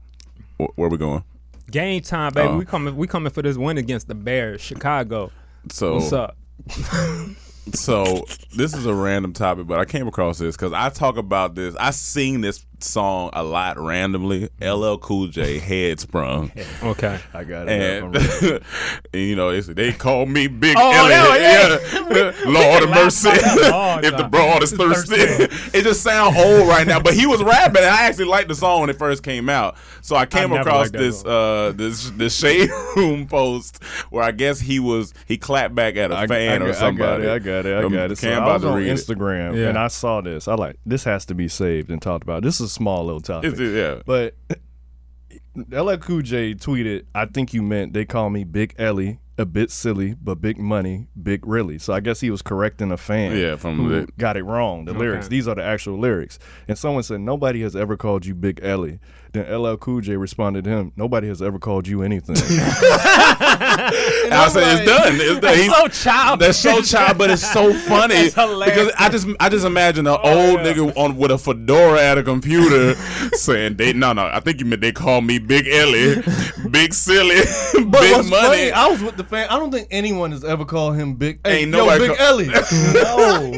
Where are we going? Game time, baby. Oh. We coming. We coming for this win against the Bears, Chicago. So, What's up? so this is a random topic, but I came across this because I talk about this. I seen this song a lot randomly. LL Cool J, Head Sprung. Okay. I got it. And, up. I'm ready. and, you know, they, they call me Big Oh, Elliot. yeah, Yeah. Lord of mercy. about that all the if the broad is thirsty. it just sounds old right now. But he was rapping, and I actually liked the song when it first came out. So I came never across this uh this this shade room post where I guess he was he clapped back at a I, fan I, or somebody. I got it. I got it. I Um, got it. So I was on read it. Instagram Yeah. and I saw this. I like this has to be saved and talked about. This is a small little topic. It's- yeah. But LL Cool J tweeted, "I think you meant they call me Big Ellie a bit silly, but big money, big really. So I guess he was correcting a fan. Yeah, from who the- got it wrong. The lyrics. These are the actual lyrics. And someone said nobody has ever called you Big Ellie. Then LL Cool J responded to him, nobody has ever called you anything. I say it's done. It's done. He's- so child. That's so child, but it's so funny hilarious. because I just I just imagine an oh, old yeah. nigga on with a fedora at a computer saying they no no I think you meant they call me Big Ellie, Big Silly, Big Money. funny, I was with the fan. I don't think anyone has ever called him Big. Hey, Ain't yo, Big call- Ellie. no,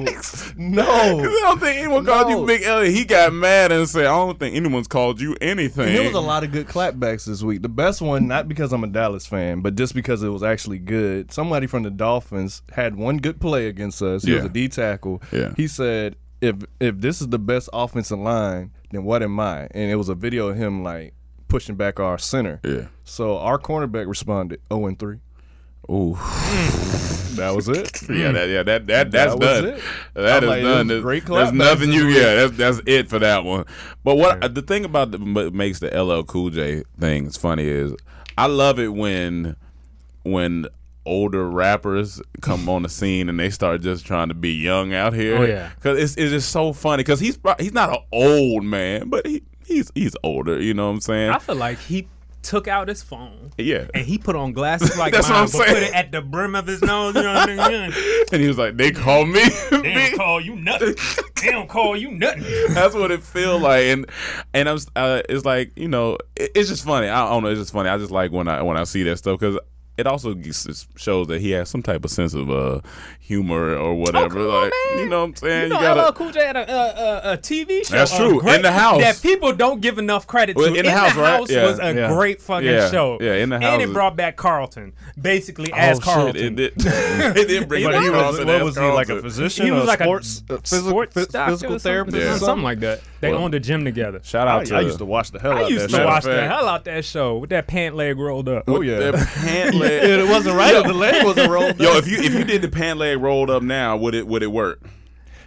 no. I don't think anyone called you Big Ellie. He got mad and said, "I don't think anyone's called you anything." And there was a lot of good clapbacks this week. The best one, not because I'm a Dallas fan, but just because it was actually good. Somebody from the Dolphins had one good play against us. He was a D tackle. Yeah. He said, "If if this is the best offensive line, then what am I?" And it was a video of him like pushing back our center. Yeah. So our cornerback responded, "0 and 3." Ooh, That was it. yeah, that, yeah, that that that's That done. it. That is like, done. There's, great there's nothing you. Yeah, that's that's it for that one. But what the thing about the, what makes the LL Cool J thing is funny is I love it when when older rappers come on the scene and they start just trying to be young out here. Oh, yeah. because it's it's just so funny because he's he's not an old man, but he he's he's older. You know what I'm saying? I feel like he took out his phone. Yeah. And he put on glasses like That's what mine, I'm but put it at the brim of his nose. You know what I mean? and he was like, "They call me." They don't call you nothing. They don't call you nothing. That's what it feel like, and and I'm uh, it's like you know it, it's just funny. I don't know, it's just funny. I just like when I when I see that stuff because it also shows that he has some type of sense of uh humor or whatever. come on, like man. you know what I'm saying? You know, gotta. LL Cool J had a, a, a, a TV show. That's true. great- In the House. That people don't give enough credit to. Well, In the House, right? Yeah. was a Yeah. great fucking Yeah. show. Yeah, In the house, And House it is- brought back Carlton, basically Oh, as shit, Carlton. it did. it did bring back Carlton what was he like a physician? He was like sports, a uh, physical, sports physical therapist, Yeah. or something like that. They Well, owned a gym together. Shout out I, to I used to watch the hell out of that I of used that to show. watch the hell out that show with that pant leg rolled up. Oh yeah, the pant leg. it wasn't right. if the leg wasn't rolled. Yo, up. if you if you did the pant leg rolled up now, would it would it work?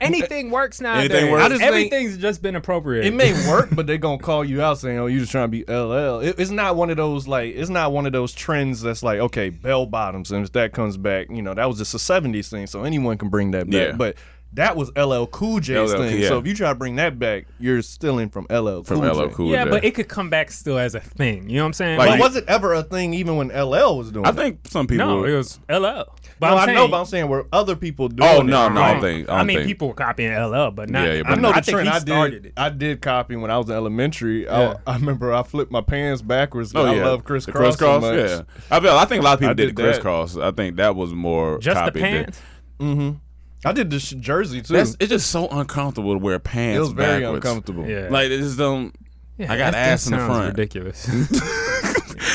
Anything works now. Anything works? I just think- Everything's just been appropriate. It may work, but they're gonna call you out saying, "Oh, you just trying to be LL." It, it's not one of those like it's not one of those trends that's like, okay, bell bottoms, and if that comes back, you know, that was just a '70s thing, so anyone can bring that back. Yeah. But that was LL Cool J's LL, thing. yeah. So if you try to bring that back, you're stealing from LL From Cool LL J. Cool yeah, J. but it could come back still as a thing. You know what I'm saying? Like, But was it ever a thing even when LL was doing? I it? think some people. no, it was LL. But No, I'm I saying, know, but I'm saying were other people doing Oh, it? no, no, I I, don't think- I don't mean, think- people were copying LL, but not. Yeah, yeah, I know the I think trend. he I started did. it. I did copy when I was in elementary. Yeah. I, I remember I flipped my pants backwards. Oh yeah. I yeah, love Chris The Cross. so much. yeah. I feel. I think a lot of people I did, did the that. crisscross. I think that was more just the copied than- pants. Mm-hmm. I did this jersey too. That's, it's just so uncomfortable to wear pants. it was very backwards. uncomfortable. Yeah, Like it just don't. Yeah, I got that- that ass in the sounds front. Ridiculous.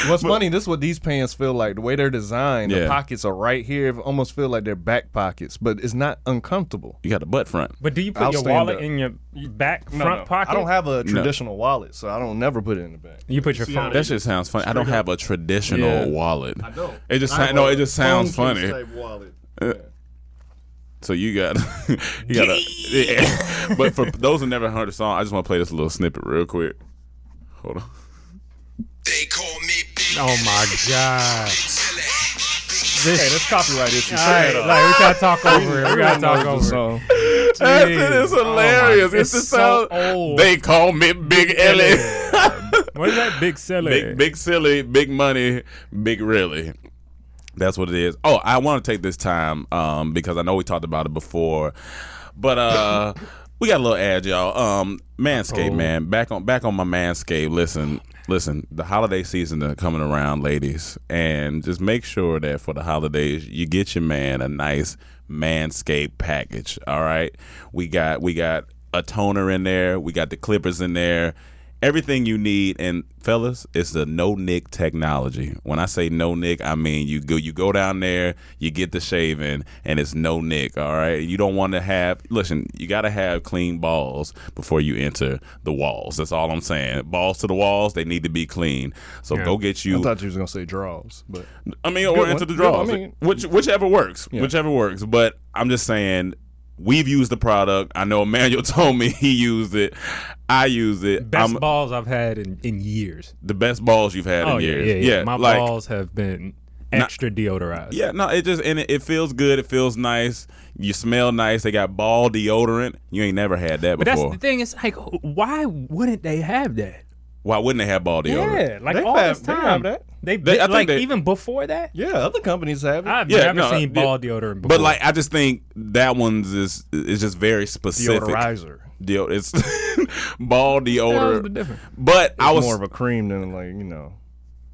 What's funny? This is what these pants feel like. The way they're designed, Yeah. the pockets are right here. It almost feel like they're back pockets, but it's not uncomfortable. You got the butt front. but do you put I'll your wallet up. in your your back No, front no. pocket? I don't have a traditional wallet, so I don't never put it in the back. You put your phone. That just sounds funny. I don't have a traditional Yeah. wallet. I don't. It just I sa- no. It just sounds funny. type wallet. Uh, So you got you got a. Yeah. But for those who never heard the song, I just want to play this little snippet real quick. Hold on. They call me Big oh my god. Hey, that's copyright issue. All right, like we gotta talk over it. We gotta talk over it. So, That Jeez. shit is Oh my- hilarious. it's so sound- old. They call me Big Ellie. What is that big silly? big, big silly, big money, big really. That's what it is. Oh, I want to take this time um, because I know we talked about it before, but uh, we got a little ad, y'all. Um, Manscaped, Oh. man, back on back on my Manscaped. Listen, listen. The holiday season is coming around, ladies, and just make sure that for the holidays you get your man a nice Manscaped package. All right, we got we got a toner in there. We got the clippers in there. Everything you need, and fellas, it's the no nick technology. When I say no nick, I mean you go you go down there, you get the shaving, and it's no nick. All right, you don't want to have. Listen, you got to have clean balls before you enter the walls. That's all I'm saying. Balls to the walls, they need to be clean. So Yeah. go get you. I thought you was gonna say draws, but I mean, or into the draws, I mean- which whichever works, Yeah. whichever works. But I'm just saying, we've used the product. I know Emmanuel told me he used it. I use it. Best I'm balls I've had in, in years. the best balls you've had Oh in yeah, years. yeah, yeah. My like balls have been extra deodorized. Yeah, no, it just and it, it feels good. It feels nice. You smell nice. They got ball deodorant. You ain't never had that before. But that's the thing. It's like, why wouldn't they have that? Why wouldn't they have ball deodorant? Yeah, like They all have- this they have time. that. They, They- I think like they- even before that. Yeah, other companies have it. I've Yeah, never no, seen yeah. ball deodorant before. But like, I just think that one's is is just very specific. Deodorizer. Deo- it's ball deodorant. difference? But I It's was more of a cream than like you know.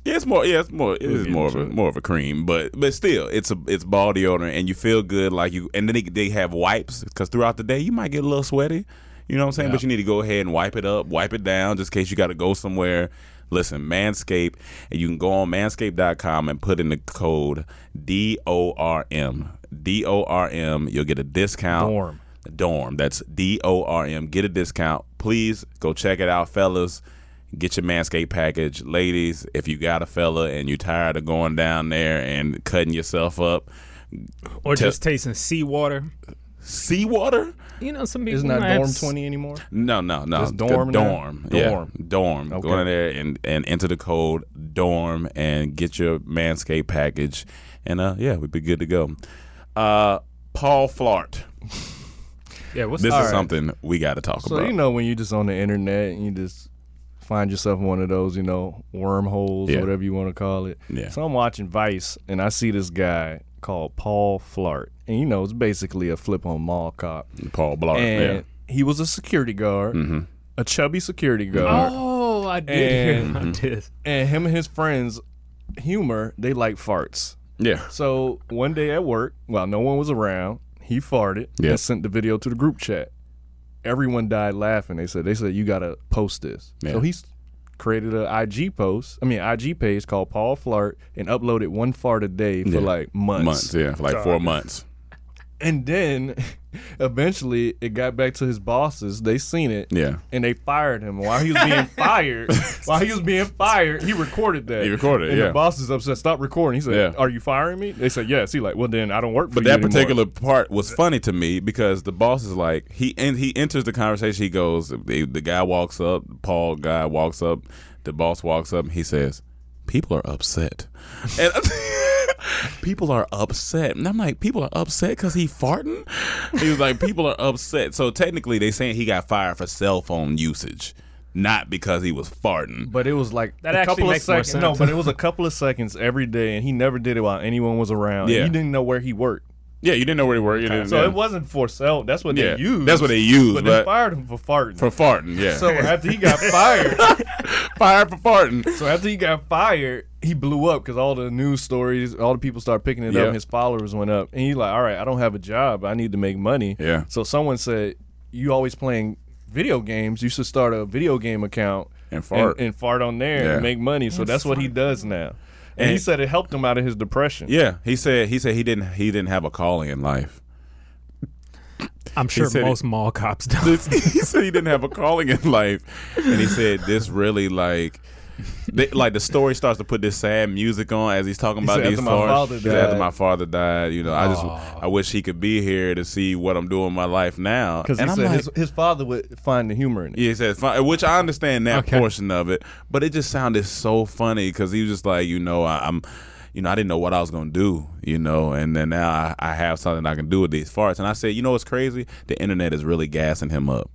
Yeah, it's more. Yeah, it's more. It is more of a more of a cream, but but still, it's a it's ball deodorant, and you feel good. Like you, and then they, they have wipes because throughout the day you might get a little sweaty. You know what I'm saying? But you need to go ahead and wipe it up, wipe it down, just in case you got to go somewhere. Listen, Manscaped, and you can go on Manscaped.com and put in the code D O R M. D O R M. You'll get a discount. Dorm. Dorm. That's D O R M. Get a discount. Please go check it out, fellas. Get your Manscaped package. Ladies, if you got a fella and you're tired of going down there and cutting yourself up, or Tell- just tasting seawater. seawater? You know, some people Isn't that dorm twenty anymore? No, no, no. Just The dorm now? dorm. Yeah. Dorm. Dorm. Okay. Go in there and, and enter the code dorm and get your Manscaped package. And uh yeah, we'd be good to go. Uh Paul Flart. Yeah, what's This is right. something we got to talk So about. So you know when you just on the internet and you just find yourself in one of those, you know, wormholes Yeah. or whatever you want to call it. Yeah. So I'm watching Vice and I see this guy called Paul Flart. And you know, it's basically a flip on mall cop. Paul Blart. and yeah. he was a security guard, Mm-hmm. a chubby security guard. Oh, I did hear And- about this. And him and his friends humor, they like farts. Yeah. So one day at work, while no one was around, he farted Yeah. and sent the video to the group chat. Everyone died laughing. They said they said you gotta post this. Yeah. So he's created an IG post, I mean IG page called Paul Flart and uploaded one fart a day for Yeah. like months. Months, yeah, for like four months. And then eventually it got back to his bosses. They seen it. Yeah. And they fired him. While he was being fired, while he was being fired, he recorded that. He recorded it, And yeah. the boss is upset. Stop recording. He said, Yeah. "Are you firing me?" They said, "Yes." He like, "Well, then I don't work for But you that anymore." particular part was funny to me because the boss is like he and he enters the conversation. He goes, the, the guy walks up, Paul guy walks up, the boss walks up, and he says, "People are upset." And people are upset, and I'm like, "People are upset because he farting." He was like, "People are upset." So technically, they saying he got fired for cell phone usage, not because he was farting. But it was like That a actually couple makes of more seconds. No, but it was a couple of seconds every day, and he never did it while anyone was around. Yeah. and he didn't know where he worked, yeah, you didn't know where he worked. You didn't, so yeah. it wasn't for sale. That's what Yeah, they used. that's what they used, But, but- they fired him for farting. for farting. Yeah, so after he got fired, fired for farting. so after he got fired, he blew up because all the news stories, all the people started picking it Yeah. up. His followers went up, and he's like, "All right, I don't have a job. I need to make money." Yeah. So someone said, "You always playing video games. You should start a video game account And fart. and, fart on there Yeah. and make money." So that's what he does now. And, he said it helped him out of his depression. Yeah, he said he said he didn't he didn't have a calling in life. I'm sure said most mall cops don't. This- he said he didn't have a calling in life, and he said this really like. They, like the story starts to put this sad music on as he's talking He about said, these "After my farts. father He after my father died, you know, I just I wish he could be here to see what I'm doing in my life now. Because he I'm said like, his, his father would find the humor in it. Yeah, he says, which I understand that Okay. portion of it, but it just sounded so funny because he was just like, you know, I, I'm, you know, I didn't know what I was gonna do, you know, and then now I, I have something I can do with these farts, and I said, you know, what's crazy? The internet is really gassing him up.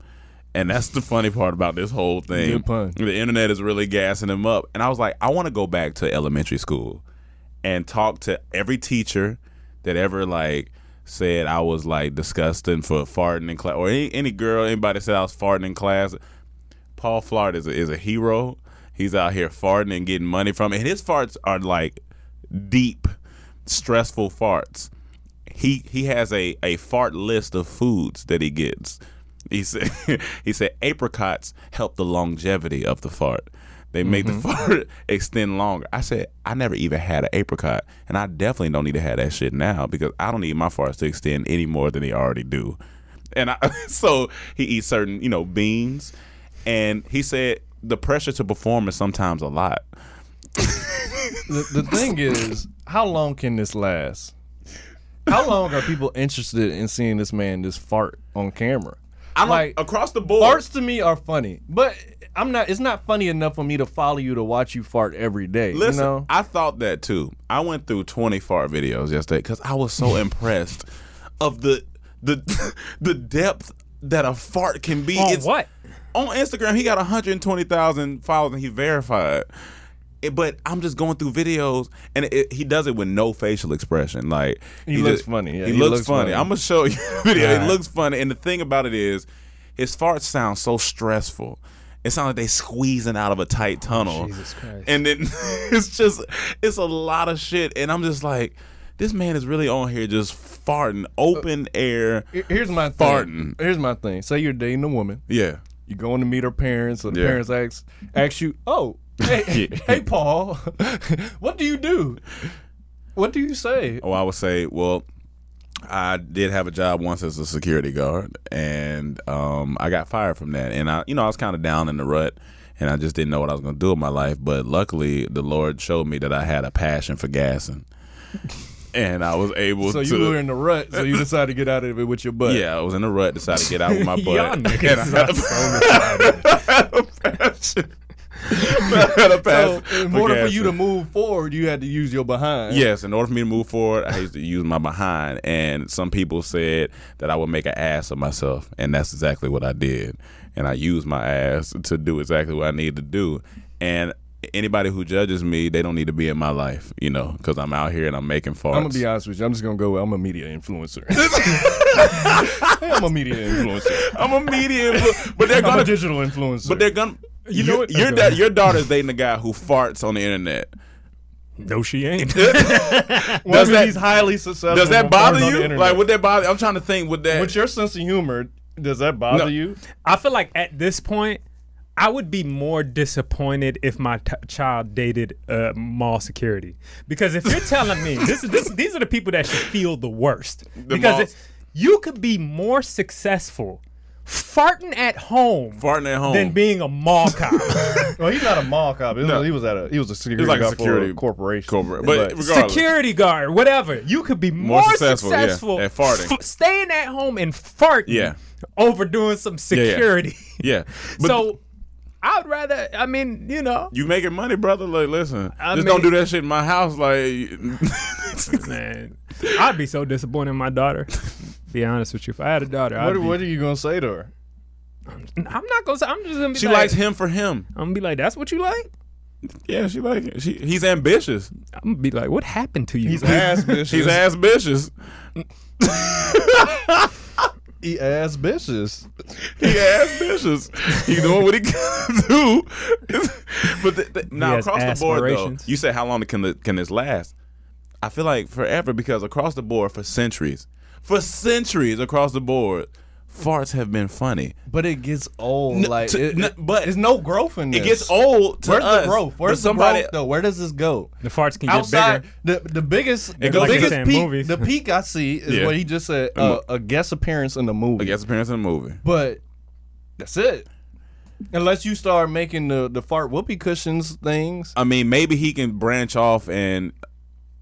And that's the funny part about this whole thing. Good pun. The internet is really gassing him up. And I was like, I want to go back to elementary school and talk to every teacher that ever like said I was like disgusting for farting in class, or any, any girl, anybody said I was farting in class. Paul Flart is a, is a hero. He's out here farting and getting money from it. And his farts are like deep, stressful farts. He he has a, a fart list of foods that he gets. He said he said apricots help the longevity of the fart. They make the mm-hmm. fart extend longer. I said I never even had an apricot, and I definitely don't need to have that shit now because I don't need my farts to extend any more than they already do. And I, so he eats certain you know beans, and he said the pressure to perform is sometimes a lot. The, the thing is, how long can this last? How long are people interested in seeing this man just fart on camera? I'm like across the board. farts to me are funny, but I'm not. It's not funny enough for me to follow you to watch you fart every day. Listen, you know? I thought that too. I went through 20 fart videos yesterday because I was so impressed of the the the depth that a fart can be. On It's- what? On Instagram, he got 120,000 followers and he verified. But I'm just going through videos, and it, he does it with no facial expression. Like He looks funny. Yeah, he, he looks, looks funny. funny. I'm gonna show you the video. It looks funny, and the thing about it is, his farts sound so stressful. It sounds like they squeezing out of a tight tunnel. Jesus Christ. And then it's just it's a lot of shit, and I'm just like, this man is really on here just farting, open uh, air. Here's my thing. Farting. Here's my thing. Say you're dating a woman. Yeah. You're going to meet her parents, or the Yeah. parents ask ask you, "Oh, hey, hey, Paul, what do you do? What do you say?" Oh, I would say, well, I did have a job once as a security guard, and um, I got fired from that. And I, you know, I was kind of down in the rut, and I just didn't know what I was going to do with my life. But luckily, the Lord showed me that I had a passion for gassing, and I was able So to. you were in the rut, so you decided to get out of it with your butt. yeah, I was in the rut. Decided to get out with my butt. Y'all and I niggas had a- so I had a passion. So in order for you to move forward, you had to use your behind. Yes, in order for me to move forward, I used to use my behind, and some people said that I would make an ass of myself, and that's exactly what I did. And I used my ass to do exactly what I needed to do. And anybody who judges me, they don't need to be in my life, you know, because I'm out here and I'm making farts. I'm gonna be honest with you. I'm just gonna go. I'm a media influencer. Hey, I'm a media influencer. I'm a media, influ- but they're I'm gonna, digital influencer. but they're gonna. You know your, what? Your, Okay. da- your daughter's dating a guy who farts on the internet. No, she ain't. does mean, that- he's highly successful. Does that bother farting on the you? Like, would that bother? I'm trying to think. Would that? with your sense of humor, does that bother No. you? I feel like at this point, I would be more disappointed if my t- child dated uh, mall security. Because if you're telling me this is this, these are the people that should feel the worst. because mall- it- you could be more successful farting at home farting at home. Than being a mall cop. Well, he's not a mall cop. He was, No. he was at a he was a security He was like a security for a corporation. corporate- but regardless. Security guard, whatever. You could be more, successful, successful, yeah, at farting. f- staying at home and farting Yeah. over doing some yeah. security. yeah. But so I would rather. I mean, you know, You making money, brother? Like, listen, I just mean- don't do that shit in my house. Like, man, I'd be so disappointed in my daughter. Be honest with you, if I had a daughter, I'd What, be, what are you gonna say to her? I'm not gonna. say I'm just gonna be she like, likes him for him. I'm gonna be like, that's what you like. Yeah, she like it. She, he's ambitious. I'm gonna be like, what happened to you? He's ass bitches. He's ass ambitious. He ass bitches. He ass ambitious. He doing what he can do. but the, the, now across the board, though, you said how long can the, can this last? I feel like forever because across the board for centuries, for centuries across the board, farts have been funny. But it gets old. N- like, to- it, n- but there's no growth in this. It gets old. To Where's us, the growth? Where's somebody? the growth though? Where does this go? the farts can get Outside, bigger. the the biggest, It the goes- biggest Like peak, movies. the peak I see is Yeah. what he just said, uh, a guest appearance in the movie. I guess appearance in the movie. But that's it. Unless you start making the the fart whoopee cushions things. I mean, maybe he can branch off and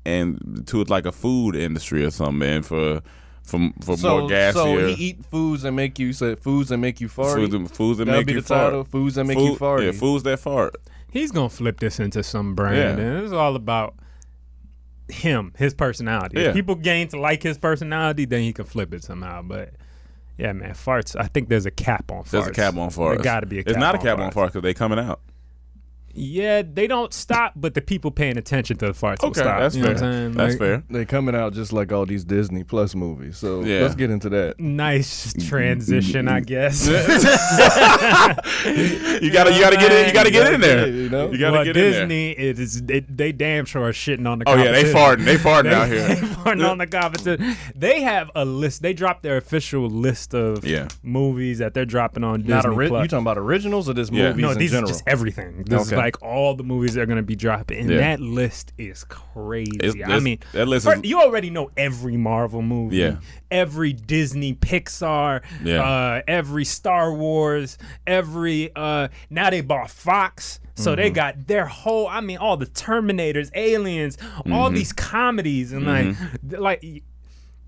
and to it like a food industry or something, and for for for so, more gassier so he eat foods that make you say foods that make you fart. foods, that- foods that That'll make be you the fart. title. Foods that make you fart. Yeah, foods that fart. He's gonna flip this into some brand, Yeah. and it's all about him, his personality. Yeah. If people gain to like his personality, then he can flip it somehow. But yeah, man, farts. I think there's a cap on farts. There's a cap on farts. There got to be a. It's cap not a on cap on farts. farts because they coming out. Yeah, they don't stop, but the people paying attention to the farts will Okay, stop. that's you know fair. what I'm? That's Like, fair. They coming out just like all these Disney Plus movies. So Yeah. let's get into that. Nice transition, I guess. You gotta you gotta get in. You gotta get in there. You know? You gotta well, get in there. Disney it is they, they damn sure are shitting on the. Oh yeah, they competition. farting. They farting They, out here. they farting on the competition. They have a list. They dropped their official list of Yeah. movies that they're dropping on Disney Not ori- Plus. you talking about originals or just Yeah. movies no, in these general? are just everything. This is Okay. Like all the movies they're going to be dropping, and Yeah. that list is crazy. It's- I mean, that list fir- is- you already know every Marvel movie, Yeah. every Disney, Pixar, Yeah. uh, every Star Wars, every. Uh, now they bought Fox, so they Mm-hmm. got their whole. I mean, all the Terminators, Aliens, all Mm-hmm. these comedies, and like, like.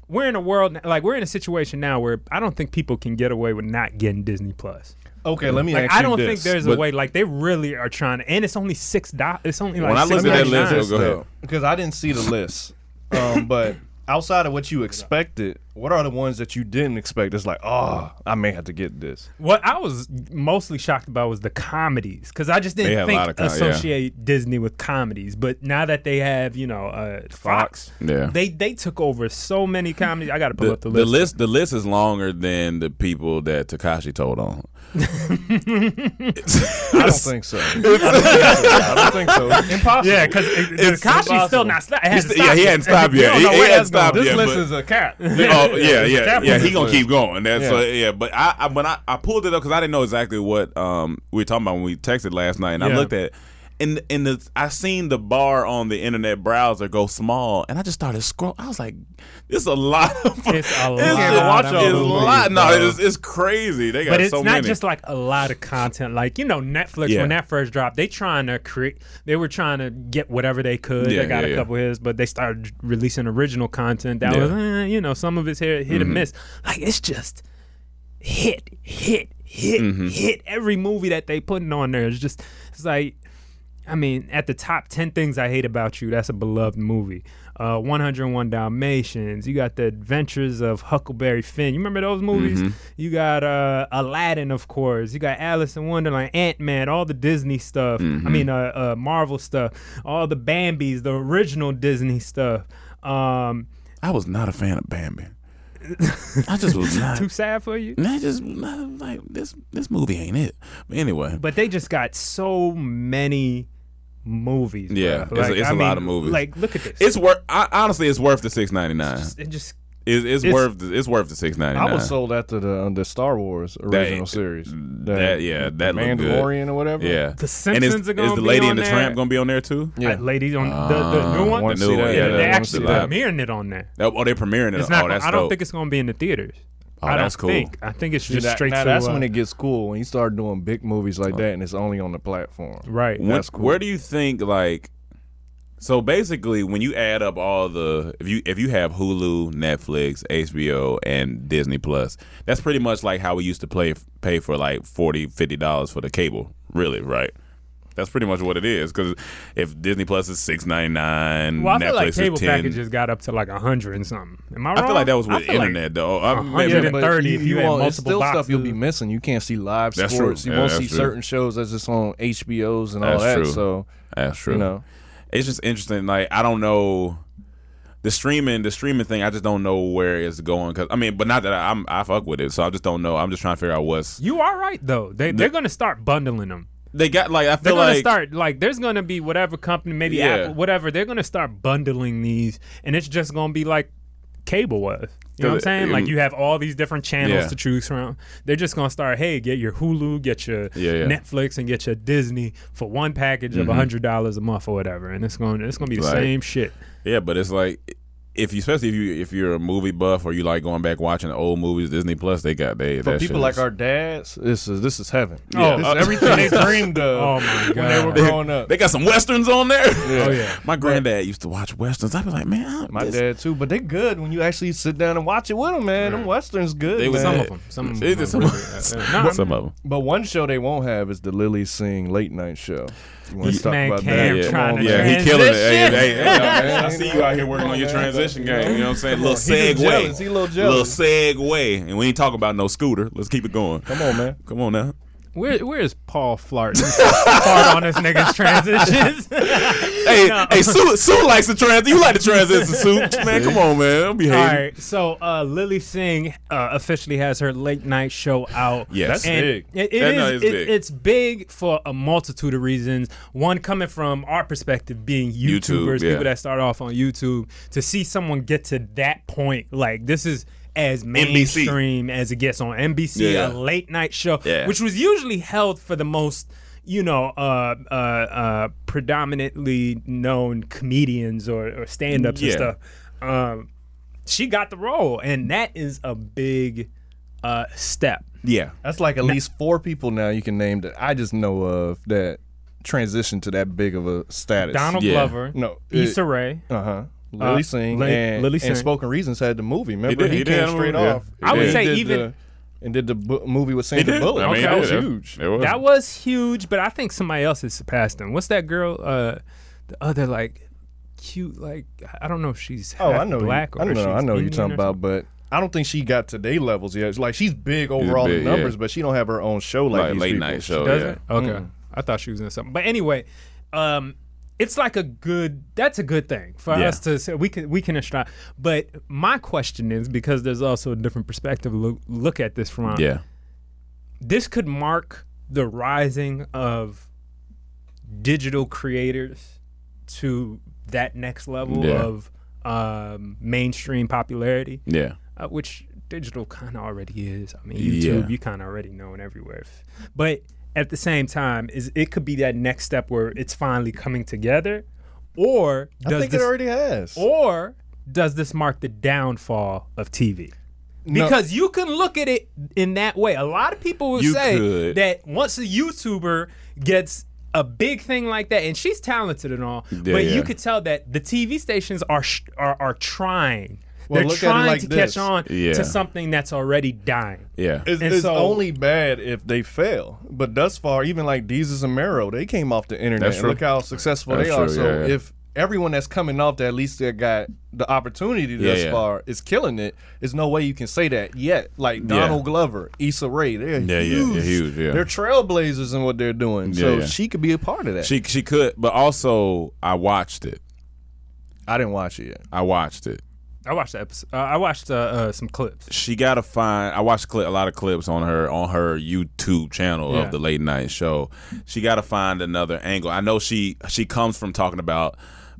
we're in a world like we're in a situation now where I don't think people can get away with not getting Disney Plus. Okay, let me Like ask I don't this. think there's a way. Like they really are trying to, and it's only six dollars. It's only like When I six looked at that ninety-nine. list, go ahead. because I didn't see the list. Um, but outside of what you expected, what are the ones that you didn't expect? It's like, oh, I may have to get this. What I was mostly shocked about was the comedies because I just didn't think lot of com- yeah. associate Disney with comedies. But now that they have, you know, uh, Fox, Yeah. they they took over so many comedies. I got to pull The, up the list. the list. list the list is longer than the people that Tekashi told on. I don't think so. I don't think so. I don't think so. Impossible. Yeah, because It's Kashi's still not. St- it He's hasn't st- yeah, he stopped hadn't stopped yet. He- know he where hadn't that's going. stopped This yet, list is a cap. oh yeah, yeah, Capital yeah. He gonna keep going. That's Yeah. so yeah. But I, I when I, I pulled it up because I didn't know exactly what um we were talking about when we texted last night, and I looked at. In the, in the I seen the bar on the internet browser go small, and I just started scroll. I was like, "It's a lot of It's a lot It's, of it's a lot. No, it's, it's crazy. They got so many." But it's so not many. just like a lot of content. Like you know, Netflix Yeah. when that first dropped, they trying to create. They were trying to get whatever they could. Yeah, they got yeah, a couple hits, but they started releasing original content that was, eh, you know, some of it's hit, hit Mm-hmm. and miss. Like it's just hit, hit, hit, Mm-hmm. hit. Every movie that they putting on there is just. It's like. I mean, at the top 10 things I hate about you, that's a beloved movie. Uh, 101 Dalmatians. You got the Adventures of Huckleberry Finn. You remember those movies? Mm-hmm. You got uh, Aladdin, of course. You got Alice in Wonderland, Ant Man, all the Disney stuff. Mm-hmm. I mean, uh, uh, Marvel stuff. All the Bambi's, the original Disney stuff. Um, I was not a fan of Bambi. I just was not. too sad for you? I just like this. This movie ain't it. But anyway, But they just got so many movies. Yeah, bruh. it's a- Like, it's I a lot of movies. Like, look at this. it's worth. Honestly, it's worth the six ninety nine. it just It's, it's, it's- worth. The, it's worth the six ninety I was sold after the the Star Wars original series. that- yeah, that looked good. Mandalorian or whatever. Yeah, The and Simpsons is, are gonna is the lady on and the there. tramp gonna be on there too? Yeah. uh, ladies on the, the new one. The new one, yeah, Yeah, they wanna actually see that. premiering it on there. Oh, they're premiering it. It's oh, not. that's I don't dope. think it's going to be in the theaters. Oh, I don't that's cool. think. I think it's just that- straight now to. that's uh, when it gets cool when you start doing big movies like that and it's only on the platform. right. When- That's cool. Where do you think like? So basically, when you add up all the if you if you have Hulu, Netflix, HBO, and Disney Plus, that's pretty much like how we used to play pay for like 40 50 dollars for the cable. Really, right? That's pretty much what it is. Because if Disney Plus is six ninety nine, Well, I Netflix feel like cable is ten. packages got up to like a hundred and something. Am I wrong? I feel like that was with feel like- internet though. I, hundred maybe- and- 30 if you had want- it's multiple still stuff you'll be missing. You can't see live That's sports. true. You Yeah, won't see true. certain shows that's just on HBOs and all that. true. So That's true. you know, it's just interesting. Like I don't know the streaming, the streaming thing. I just don't know where it's going. Cause I mean, but not that I, I'm I fuck with it. So I just don't know. I'm just trying to figure out what's You are right though. They they're going to start bundling them. They got. Like I feel They're going to like start like there's going to be whatever company, maybe Yeah. Apple, whatever. They're going to start bundling these, and it's just going to be like cable was. You know what I'm saying? it- Like you have all these different channels Yeah. to choose from. They're just gonna start. Hey, get your Hulu, get your Yeah, yeah. Netflix, and get your Disney for one package of a hundred dollars a month or whatever. And it's going. to It's to be the Mm-hmm. Same shit. yeah, but it's like. If you, especially if you if you're a movie buff or you like going back watching old movies, Disney Plus they got they. for people like is- our dads, this is this is heaven. Oh, this uh, is everything they dreamed of Oh my god, when they were god. growing up. they got some westerns on there. Oh yeah. My granddad used to watch westerns. I'd be like, man, I- My this- dad too, but they're good when you actually sit down and watch it with them, man. Them westerns good. They man. Some of them. Some of them. It's some- really- some of them. But one show they won't have is the Lily Singh late night show. You wanna This talk man about Cam that? yeah, trying to yeah, he killing it. Hey, transition. hey, hey, man. I see you out here working on your transition game. You know what I'm saying? Little He just segue. jealous. He a little jealous. segue. And we ain't talking about no scooter. Let's keep it going. Come on, man. Come on now. Where where's Paul Flart? Fart on this nigga's transitions. Hey, No. hey, Sue, Sue likes the trans. You like the transition, Sue? Man, come on, man. Don't be All hating. right, so uh, Lily Singh uh, officially has her late night show out. Yes. That's And big. It, it That is- is it- big. It's big for a multitude of reasons. One coming from our perspective, being YouTube, YouTubers, yeah. people that start off on YouTube, to see someone get to that point, like this is. As mainstream as it gets on NBC, Yeah. a late night show, Yeah. which was usually held for the most, you know, uh, uh, uh, predominantly known comedians or, or stand ups Yeah. and stuff. Um, she got the role, and that is a big uh, step. Yeah. That's like at least four people now you can name that I just know of that transition to that big of a status. Donald Yeah. Glover, No, Issa it- Rae, Uh huh. Lily Uh, Singh Lily- and, Lily and Spoken Reasons had the movie. Remember did- he, he did came straight movie, yeah. off. I would and say did even- the, and did the bu- movie with He Sandra did. Bullock. I mean, that was huge. It was. That was huge, but I think somebody else has surpassed him. What's that girl? Uh, the other like cute, like I don't know if she's Oh, half I know. black you, or I know. I she's know you're talking about, but I don't think she got today levels yet. Like she's big overall big, in numbers, yeah. but she don't have her own show like, Like these late people. night show. Does yeah. it? Okay, I thought she was in something. But anyway, um, it's like a good. That's a good thing for Yeah. us to say. We can we can strive. But my question is because there's also a different perspective. Look, look at this from. Yeah. this could mark the rising of digital creators to that next level Yeah. of um, mainstream popularity, Yeah. uh, which digital kind of already is. I mean, Yeah. YouTube, you kind of already know it everywhere. But at the same time, is it could be that next step where it's finally coming together, or I does think this, it already has. or does this mark the downfall of TV? No. Because you can look at it in that way. A lot of people will You say could. that once a YouTuber gets a big thing like that, and she's talented and all, Yeah, but yeah. you could tell that the TV stations are sh- are, are trying. Well, They're look at it trying like to this. catch on Yeah. to something that's already dying. Yeah. It's, And it's so- only bad if they fail. But thus far, even like Desus and Mero, they came off the internet. That's and true. look how successful That's they are. true, so yeah, yeah. if everyone that's coming off that at least they got the opportunity Yeah, thus yeah. far is killing it, there's no way you can say that yet. Like Donald Glover, Issa Rae, they're Yeah, yeah, huge. they're huge, yeah. They're trailblazers in what they're doing. so Yeah, yeah. she could be a part of that. She she could, but also I watched it. I didn't watch it yet. I watched it. I watched the episode. Uh, I watched uh, uh, some clips. She got to find. I watched clip, a lot of clips on her on her YouTube channel Yeah. of the late night show. She got to find another angle. I know she she comes from talking about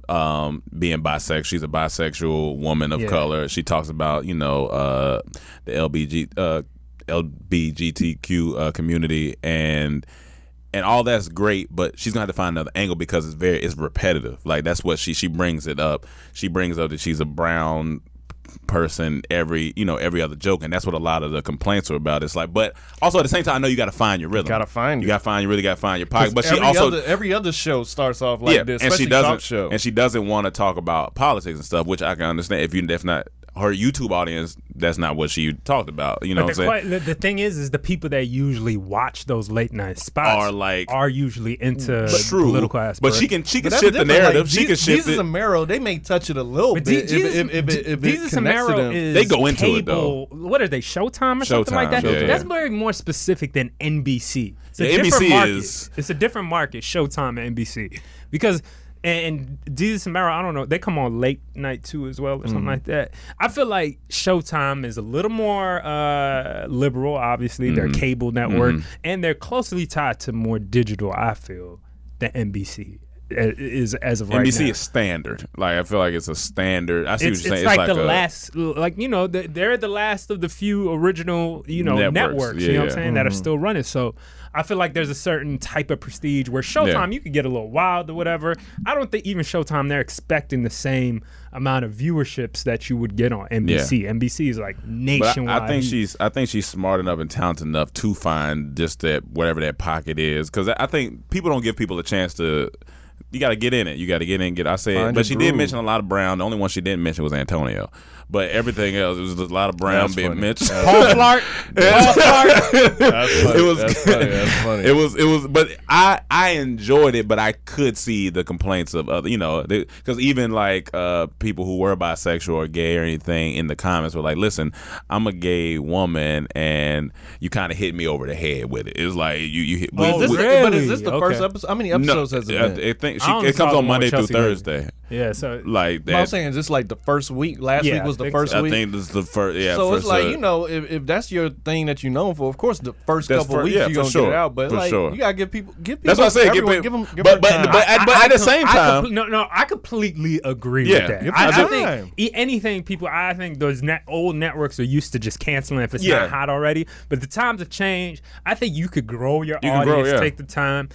um, being bisexual. She's a bisexual woman of Yeah. color. She talks about you know uh, the LBG uh, LBGTQ uh, community and and all that's great, but she's gonna have to find another angle because it's very it's repetitive. Like that's what she she brings it up. She brings up that she's a brown person every you know every other joke and that's what a lot of the complaints are about it's like but also at the same time i know you got to find your rhythm Gotta find you it. got to find you really got to find your pocket but she also other, every other show starts off like yeah this, and she doesn't show. and she doesn't want to talk about politics and stuff which i can understand if you if not her youtube audience that's not what she talked about you know But what the, i'm saying que- the, the thing is, is the people that usually watch those late night spots Are like- are usually into true political aspects. but she can she can But that's shift the narrative Like, she Je- can shift Desus it and Mero, they may touch it a little But bit. Desus, if, if, if, if, Desus it and connects to Mero them. is They go into it, though. cable- What are they? Showtime or something like that? yeah, yeah. That's very more specific than NBC. It's a Yeah, different NBC market. is- It's a different market. Showtime and NBC because. And Desus and Mero, I don't know. They come on late night too, as well, or Mm-hmm. something like that. I feel like Showtime is a little more uh, liberal. Obviously, they're Mm-hmm. cable network, and they're closely tied to more digital. I feel than NBC is as of right NBC now is standard. Like I feel like it's a standard. I see it's, what you're saying. it's saying. like, the a- last, like you know, the, they're the last of the few original, you know, Networks, networks. yeah, you know what yeah. I'm saying that are still running. So I feel like there's a certain type of prestige where Showtime Yeah. you could get a little wild or whatever. I don't think even Showtime they're expecting the same amount of viewerships that you would get on NBC. NBC is like But nationwide. I, I think she's I think she's smart enough and talented enough to find just that whatever that pocket is because I think people don't give people a chance to. You got to get in it. You got to get in. and Get. I said, Find but your she did mention a lot of Brown. The only one she didn't mention was Antonio. But everything else, it was a lot of Brown That's being funny. mentioned. Paul Clark. Paul Clark. That's funny. it was That's funny. That's funny. it was it was but i i enjoyed it but i could see the complaints of other you know because even like uh people who were bisexual or gay or anything in the comments were like listen i'm a gay woman and you kind of hit me over the head with it it's like you you hit Oh, Is this, really? But is this the first episode? How many episodes has it I, been? I think she, only it comes on monday through Chelsea Green. thursday Yeah. So like No, I'm saying is this like the first week? Last Yeah, week was I the think first so. i think this is the first yeah so first, it's like uh, you know, if, if that's your thing that you know for, of course the first couple for- weeks yeah, you're gonna sure. get it out. But For like sure. you gotta give people, give people. That's what I say, give people- give them, give but- them but- time. but- at- at the same I time- compl- no, no, I completely agree Yeah, with that. I, I think e- anything people, I think those net, old networks are used to just canceling if it's Yeah. not hot already. But the times have changed. I think you could grow your You audience, grow, yeah. take the time.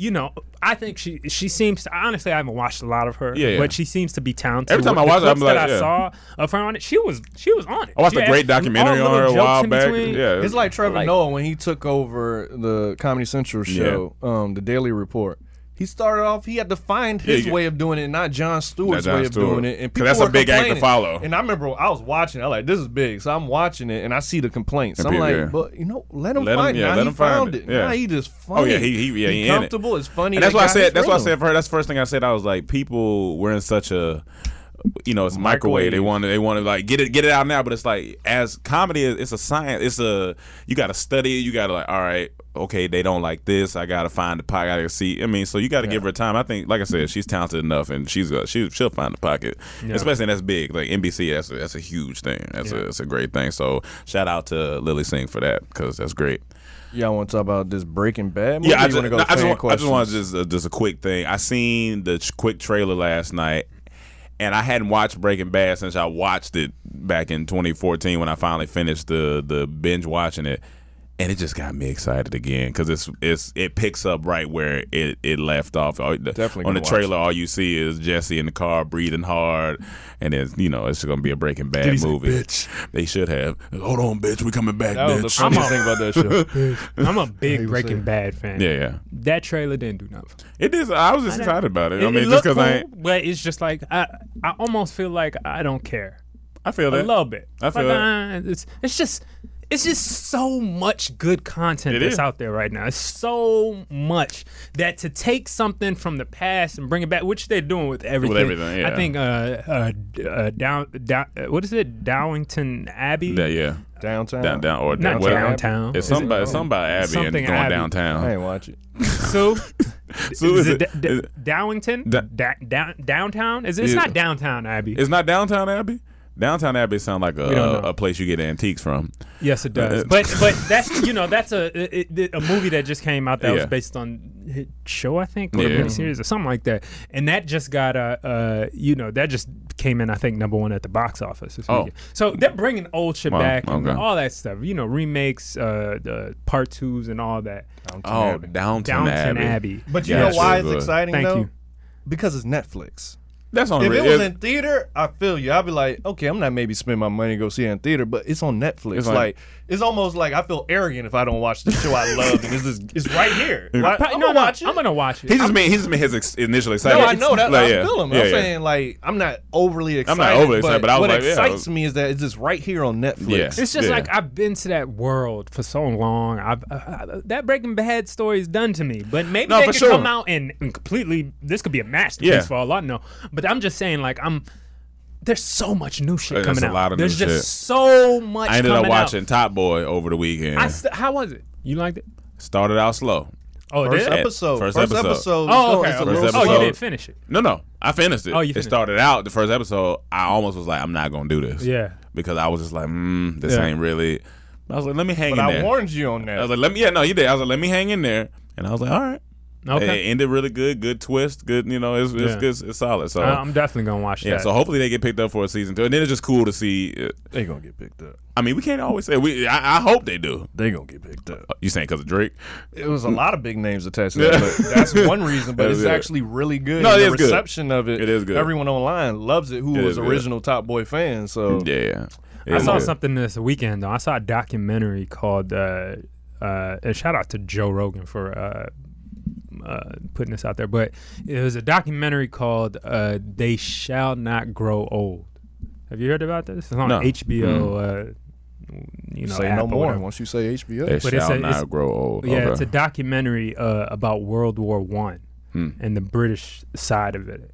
You know, I think she she seems to, honestly. I haven't watched a lot of her, Yeah, yeah. but she seems to be talented. Every time I the watch I'm clips that like, I saw of her on it, she was she was on it. i watched She a great documentary on her a while back yeah It's like Trevor Like- Noah when he took over the Comedy Central show, um, the Daily Report. He started off. He had to find Yeah, his you- way of doing it, not Jon Stewart's Jon way of Stewart. doing it. And people that's a big act to follow. And I remember I was watching. it, I'm like, "This is big." So I'm watching it, and I see the complaints. And I'm like, yeah. "But you know, let him Let him- find. yeah, now let he him found it. it. Yeah. Now he just funny. Oh yeah, he he yeah he, it. comfortable. It's funny. And that's why I said that's why I said for her. That's the first thing I said. I was like, people we're in such a you know, it's microwave. Microwave. They want to, they want to like get it, get it out now. But it's like, as comedy, is it's a science. It's a you got to study. it. You got to like, all right, okay, they don't like this. I got to find the pocket. I got to see. I mean, so you got to give her time. I think, like I said, she's talented enough, and she's uh, she she'll find the pocket. Especially that's big, like NBC. That's a, that's a huge thing. That's a that's a great thing. So shout out to Lily Singh for that because that's great. Y'all want to talk about this Breaking Bad? Movie? Yeah, I just, wanna go no, I just, want, I just want just uh, just a quick thing. I seen the ch- quick trailer last night, and I hadn't watched Breaking Bad since I watched it back in 2014 when I finally finished the the binge watching it, and it just got me excited again because it's it's it picks up right where it, it left off. Definitely on the gonna trailer, all you see is Jesse in the car breathing hard, and it's you know it's going to be a Breaking Bad he say, movie. "Bitch"? They should have. Hold on, bitch, we coming back, That was the bitch. funniest thing about that show. I'm a big Breaking Bad fan. yeah, yeah. That trailer didn't do nothing. It is. I was just excited about it. I It- mean, it just looked because I cool, ain't. but it's just like I, I almost feel like I don't care I feel that a little bit. I feel like, that. uh, it's it's just it's just so much good content It that's is. out there right now. It's so much that to take something from the past and bring it back, which they're doing with everything. With everything, yeah. I think uh, uh, uh down, down uh, what is it? Dowington Abbey. Yeah, yeah. Downtown. Down, down, or Not whatever. downtown. It's Is something it? about, it's something about Abby and going Abbey. I downtown. ain't watch it. So, So is is it, it- D- is- Dowington? Da- Da- downtown? Is it, it's Yeah. not downtown Abbey? It's not downtown Abbey. Downtown Abbey sounds like We a, a place you get antiques from. Yes, it does. Uh, but but that's you know that's a it, it- a movie that just came out that was based on hit show I think or a Yeah. miniseries or something like that, and that just got uh uh you know that just came in I think number one at the box office. Oh. so they're bringing old shit Wow, back, and okay. all that stuff. You know remakes, uh the part twos and all that. Oh, Abbey. Downtown, Downton Abbey. Abbey. But you Yeah, know why it's good. exciting Thank though? you. Because it's Netflix. That's on. If it was in theater, I feel you. I'd be like, okay, I'm not maybe spend my money to go see it in theater, but it's on Netflix. It's like, like- it's almost like I feel arrogant if I don't watch the show I love, and it's just, it's right here. Right? Pro- I'm no, gonna no, watch it. I'm gonna watch it. he just mean he just mean his ex- initial no. I know that. Like, I yeah. feel him. Yeah, I'm yeah. saying like I'm not overly excited. I'm not overly excited, but I was what like, excites was- me is that it's just right here on Netflix. Yeah. It's just Yeah. like I've been to that world for so long. I've uh, uh, that Breaking Bad story is done to me. But maybe No, they could sure. come out and, and completely. This could be a masterpiece Yeah. for all I know. But I'm just saying, like I'm. There's so much new shit There's coming a out. lot of There's new just shit. so much. I ended up coming out. watching Top Boy over the weekend. I st- how was it? You liked it? Started out slow. Oh, it First did? episode. First First, episode. episode. Oh, okay. It's a okay. little First Oh, you didn't finish it. No, no, I finished it. Oh, you Finished it finished started out the first episode. I almost was like, I'm not gonna do this. Yeah. because I was just like, mm, this Yeah. ain't really. I was like, let me hang But in I there. warned you on that. I was like, let me. Yeah, no, you did. I was like, let me hang in there, and I was like, all right. Okay. It ended really good. Good twist. Good. You know, it's it's, Yeah. good, it's solid. So. I- I'm definitely gonna watch yeah, that. Yeah. So hopefully they get picked up for a season two, and then it's just cool to see. uh, they gonna get picked up. I mean, we can't always say we. I, I hope they do. They gonna get picked up. You saying because of Drake? It was a lot of big names attached to that, but that's one reason. But it's Yeah. actually really good. No, and it the is good. reception of it. It is good. Everyone online loves it. Who It was is good. original Top Boy fans? So Yeah, yeah. It I saw good. something this weekend though. I saw a documentary called uh, uh, and shout out to Joe Rogan for uh, uh, putting this out there. But it was a documentary called uh, "They Shall Not Grow Old." Have you heard about this? It's on No. HBO. Uh, you know, say app no more. Once you say HBO, They But it's shall a- not it's- grow old. Yeah, Okay. it's a documentary uh, about World War One Hmm. and the British side of it.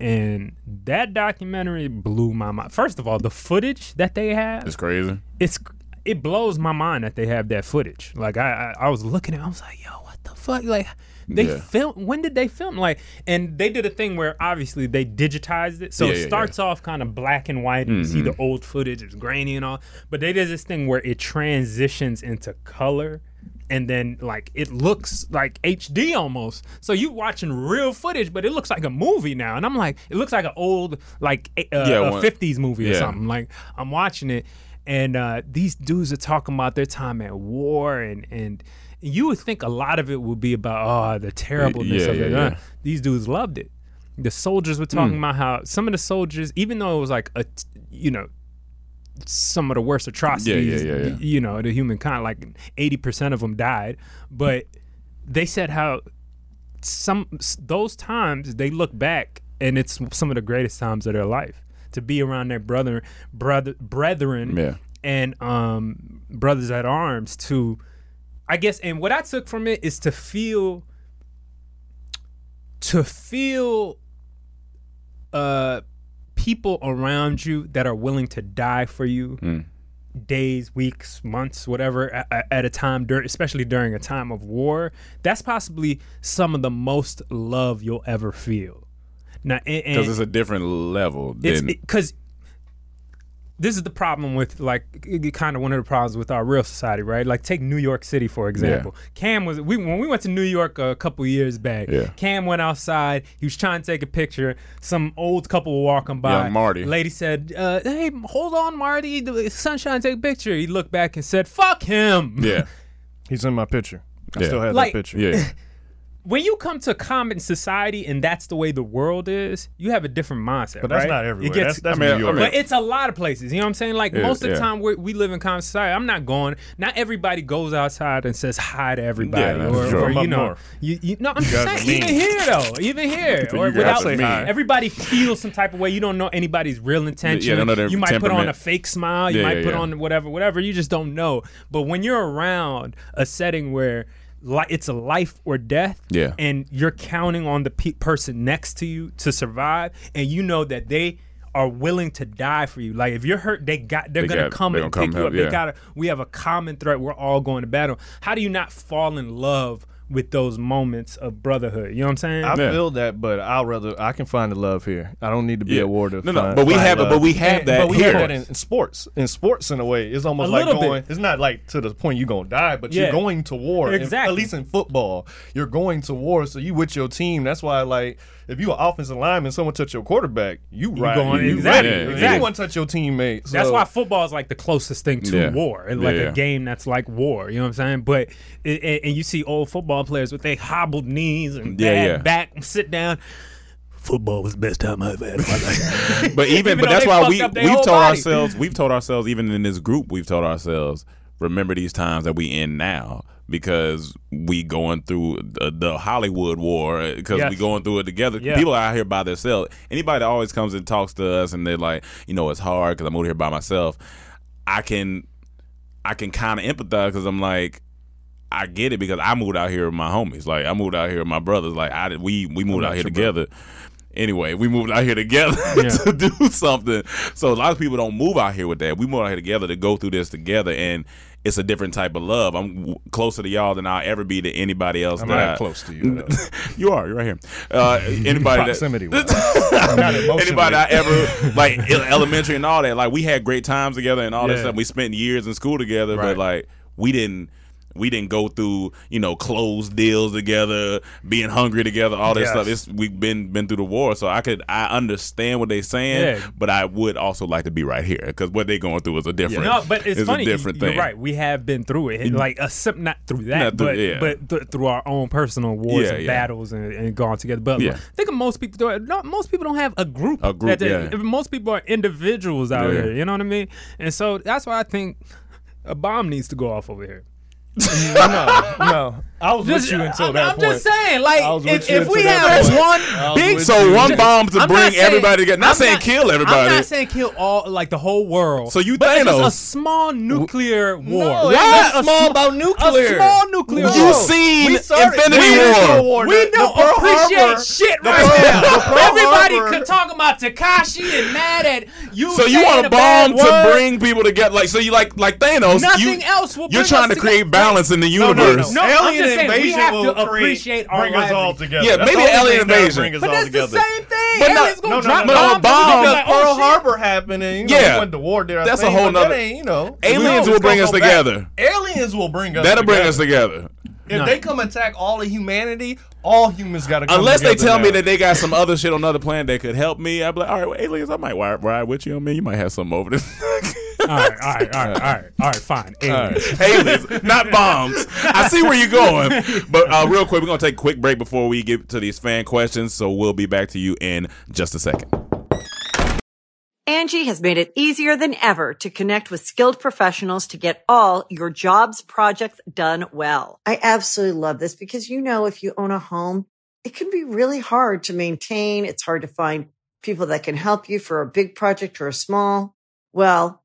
And that documentary blew my mind. First of all, the footage that they have, It's crazy. it's it blows my mind that they have that footage. Like I, I, I was looking at, it, I was like, yo, what the fuck? Like they Yeah. film. When did they film? Like, and they did a thing where obviously they digitized it, so Yeah, it yeah, Mm-hmm. starts off kind of black and white, and you see the old footage, it's grainy and all. But they did this thing where it transitions into color. And then, like, it looks like HD almost. So you watching real footage, but it looks like a movie now. And I'm like, it looks like an old, like, uh, Yeah, a one- 50s movie or something. Like I'm watching it, and uh, these dudes are talking about their time at war, and and you would think a lot of it would be about oh the terribleness Yeah, of it. yeah. These dudes loved it. The soldiers were talking about how some of the soldiers, even though it was like a you know some of the worst atrocities, yeah, yeah. y- you know, the humankind, like eighty percent of them died, but they said how some those times they look back and it's some of the greatest times of their life to be around their brother brother brethren Yeah. and um brothers at arms to I guess and what I took from it is to feel to feel uh people around you that are willing to die for you days weeks months whatever a- a- at a time during especially during a time of war that's possibly some of the most love you'll ever feel. Now Because it's a different level than because this is the problem with like kind of one of the problems with our real society, right? Like take New York City for example. Cam was we when we went to New York a couple years back. Yeah. Cam went outside. He was trying to take a picture. Some old couple were walking by. Young Marty. Lady said, uh, "Hey, hold on, Marty. The sunshine, take a picture." He looked back and said, "Fuck him." yeah, He's in my picture. I Yeah. still have Like- that picture. yeah, when you come to common society and that's the way the world is, you have a different mindset. But that's right? not It everywhere. gets- that's that's I mean, New I York. mean- But it's a lot of places. You know what I'm saying? Like Yeah, most of the yeah. time we we live in common society. I'm not going. Not everybody goes outside and says hi to everybody, Yeah, that's or, true. or From you up know, north. you, you no. I'm You just saying, are even here though, even here, or you without are everybody feels some type of way. You don't know anybody's real intention. Yeah, don't know you might put on a fake smile. You Yeah, might yeah, put yeah. on whatever, whatever. You just don't know. But when you're around a setting where li- it's a life or death, Yeah. and you're counting on the pe- person next to you to survive, and you know that they are willing to die for you. Like if you're hurt, they got they're They gonna got- come they and pick come you help, up. yeah. They gotta. We have a common threat. We're all going to battle. How do you not fall in love with those moments of brotherhood? You know what I'm saying? I Yeah. feel that, but I'll rather I can find the love here. I don't need to be Yeah. a war No, no, find- but we find have it- love. but we have And- that But we here. have that in, in sports. In sports, in a way, it's almost A like little bit. going. It's not like to the point you're gonna die, but Yeah. you're going to war. In- Exactly. at least in football, you're going to war. So you with your team. That's why, like, if you an offensive lineman, someone touch your quarterback, you right. going- you exactly, ready. If exactly. Anyone touch your teammate. That's why football is like the closest thing to Yeah. war, and like Yeah, yeah. a game that's like war. You know what I'm saying? But it, and, and you see old football players with their hobbled knees and Yeah, bad yeah. back, sit down. Football was the best time I've had in my life. But even, Even but that's why we we've told body. ourselves we've told ourselves even in this group we've told ourselves remember these times that we in now because we going through the, the Hollywood war uh, because Yes. we going through it together. Yeah. People out here by themselves. Anybody that always comes and talks to us and they're like, you know, it's hard because I'm over here by myself. I can I can kind of empathize because I'm like. I get it because I moved out here with my homies. Like I moved out here with my brothers. Like I did, we we moved out here together. Anyway, we moved out here together Yeah. to do something. So a lot of people don't move out here with that. We moved out here together to go through this together, and it's a different type of love. I'm closer to y'all than I'll ever be to anybody else. I'm that not I- close to you. you are. You're right here. Uh, anybody Proximity. that not anybody I ever like elementary and all that. Like we had great times together and all that stuff. We spent years in school together, Right. but like we didn't. We didn't go through, you know, closed deals together, being hungry together, all that Yes. stuff. It's we've been been through the war, so I could I understand what they're saying, Yeah. but I would also like to be right here because what they're going through is a different. No, but it's is funny. a different You're thing. right. We have been through it. Mm-hmm. Like uh, a sim- not through that, Not through- but yeah. but th- through our own personal wars Yeah, and yeah. battles and, and gone together. But Yeah. think of most people. do it- No, most people don't have a group. A group, that they- yeah. Most people are individuals out Yeah. here. You know what I mean? And so that's why I think a bomb needs to go off over here. No, no. I was with you until I'm, that I'm point. just saying, like, I was with if, if we have point. one big So you. one bomb to I'm bring saying- everybody together. Not I'm saying kill everybody. I'm not saying kill all, like the whole world. So you but it's Thanos. a small nuclear war. No, What? ain't A small sm- about nuclear. A small nuclear You war. seen We Infinity the War. Infinity War. We The- the don't appreciate Harbor- shit right Pearl- now. Everybody Harbor- could talk about Tekashi and mad at you. So you want a bomb to bring people together? Like so you like like Thanos? Nothing you, else will You're trying to create balance in the No, no, universe. No, I'm alien saying, invasion will appreciate bring us all together. Yeah, That's maybe the alien invasion. Bring us But all that's together. the same thing. But no- Aliens gonna No, no, drop no, no, bombs. bomb- Because like, oh, Pearl oh, shit. Harbor happening. You know, Yeah. we went to war there. I That's a whole but that nother- ain't, you know, Aliens will bring us together. Aliens will bring us. That'll bring us together. If they come attack all of humanity, all humans got to come Unless they together tell me that they got some other shit on another planet that could help me, I'd be like, all right, well, aliens, I might ride, ride with you. I mean, you might have something over this. All right, all right, all right, all right, all right, fine. Aliens. aliens, not bombs. I see where you're going. But uh, real quick, we're going to take a quick break before we get to these fan questions. So we'll be back to you in just a second. Angi has made it easier than ever to connect with skilled professionals to get all your jobs projects done well. I absolutely love this because, you know, if you own a home, it can be really hard to maintain. It's hard to find people that can help you for a big project or a small. Well,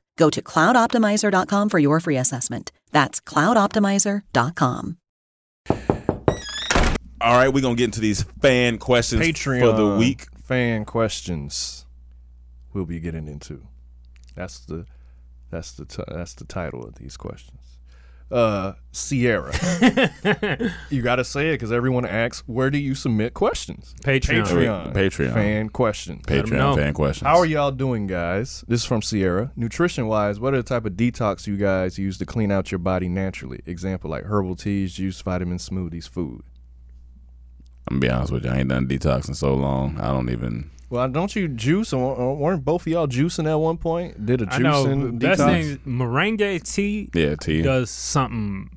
Go to cloudoptimizer.com for your free assessment. That's cloudoptimizer.com. All right, we're gonna get into these fan questions Patreon for the week. fan questions. We'll be getting into. That's the that's the t- that's the title of these questions. Uh, Sierra, you got to say it because everyone asks, where do you submit questions? Patreon. Patreon. Patreon. Fan questions. Patreon fan questions. How are y'all doing, guys? This is from Sierra. Nutrition wise, what are the type of detox you guys use to clean out your body naturally? Example like herbal teas, juice, vitamin smoothies, food. I'm gonna be honest with you. I ain't done detox in so long. I don't even. Well, don't you juice? Or or weren't both of y'all juicing at one point? Did a I know. juicing Best thing, moringa tea Yeah, tea. does something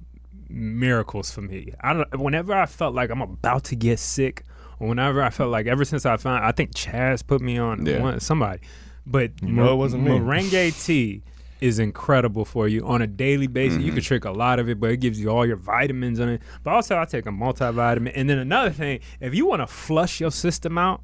miracles for me. I don't. Whenever I felt like I'm about to get sick, or whenever I felt like ever since I found, I think Chaz put me on Yeah. one, somebody, but You know it wasn't me. Moringa tea is incredible for you on a daily basis. Mm-hmm. You can drink a lot of it, but it gives you all your vitamins in it. But also, I take a multivitamin. And then another thing, if you want to flush your system out.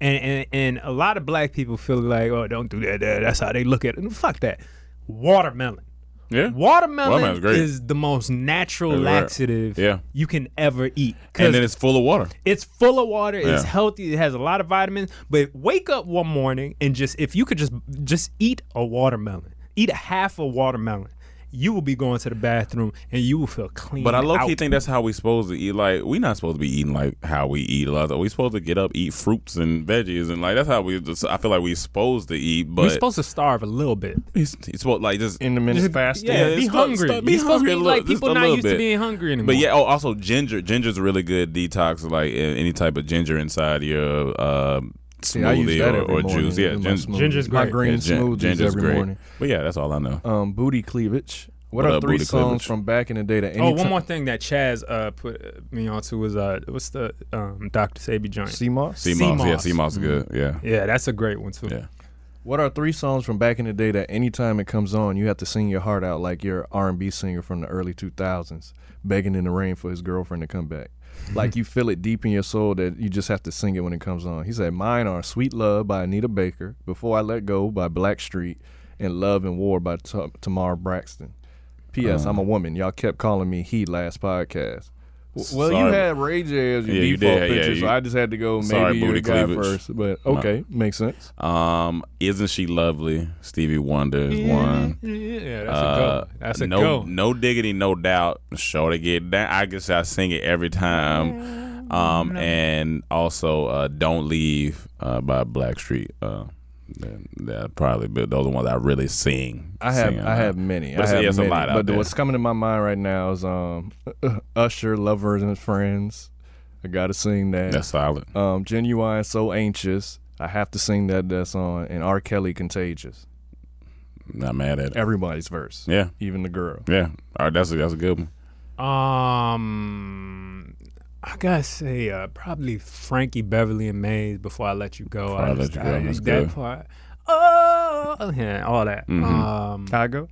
And, and and a lot of black people feel like, oh, don't do that. that- That's how they look at it. Fuck that. Watermelon. yeah. Watermelon is the most natural rare. laxative Yeah. you can ever eat. And then it's full of water. it's full of water. It's healthy. It has a lot of vitamins. But wake up one morning and just if you could just just eat a watermelon, eat a half a watermelon, you will be going to the bathroom and you will feel clean. But I low key out. think that's how we supposed to eat. Like we not supposed to be eating like how we eat a lot. We supposed to get up, eat fruits and veggies, and like that's how we. Just, I feel like we supposed to eat, but we're supposed to starve a little bit. he's, he's supposed like just intermittent Just- fasting. Yeah, it's be supposed- hungry. start- be You're supposed to hungry be a like people not little used to being hungry anymore. But yeah, oh, also ginger. Ginger's a really good detox. Like uh, any type of ginger inside your um, See, I use smoothie that or, every or juice. Yeah, in my gin- smoothie. Ginger's My green yeah, gin- smoothies ginger's every great. morning. But yeah, that's all I know. Um, booty cleavage. What, What are three booty songs cleavage? from back in the day that Oh, anytime one more thing that Chaz uh, put me onto was uh, what's the um, Dr. Sebi joint? Sea moss? Sea moss, yeah, moss. sea moss is good. Yeah, Yeah, that's a great one too. yeah. What are three songs from back in the day that anytime it comes on, you have to sing your heart out like you're R and B singer from the early 2000s, begging in the rain for his girlfriend to come back? Like you feel it deep in your soul that you just have to sing it when it comes on. He said, "Mine are Sweet Love by Anita Baker, Before I Let Go by Blackstreet, and Love and War by T- Tamar Braxton." P.S. Uh, I'm a woman. Y'all kept calling me he last podcast. Well, you had Ray J as your Yeah, you default did. Yeah, picture, so I just had to go maybe Sorry, you're guy cleavage. first. But No. okay, makes sense. Um, isn't she lovely? Stevie Wonder is one. Yeah, that's a Uh, go. That's a no, go. no diggity, no doubt. Sure to get that. I guess I sing it every time. Um, and also, uh, "Don't Leave" uh, by Blackstreet. Uh, that, that probably, but those are the ones I really sing. I have sing I have many. But I have yeah, a many. lot but there. what's coming to my mind right now is um Usher, Lovers and Friends. I gotta sing that. That's solid. Um, Ginuwine, So Anxious. I have to sing that. That's on. And R. Kelly, Contagious. Not mad at it. Everybody's verse. Yeah, Even the girl. yeah. All right, that's a, that's a good one. Um, I gotta say, uh, probably Frankie Beverly and Maze. Before I let you go, Before I I Let just, You Go, I- that's that good. part. Oh, yeah, all that. Mhm. Um, I go?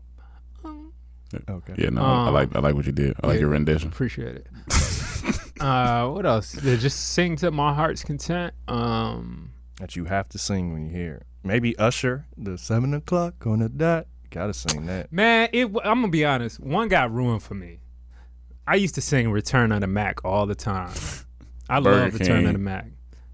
Okay. Yeah, no, I Um, like I like what you did. I like yeah. your rendition. appreciate it. uh, what else? Yeah, just sing to my heart's content. Um, That you have to sing when you hear it. Maybe Usher, the seven o'clock on the dot. Gotta sing that. man, it. I'm gonna be honest. One got ruined for me. I used to sing "Return of the Mac" all the time. I Burger love "Return King. of the Mac,"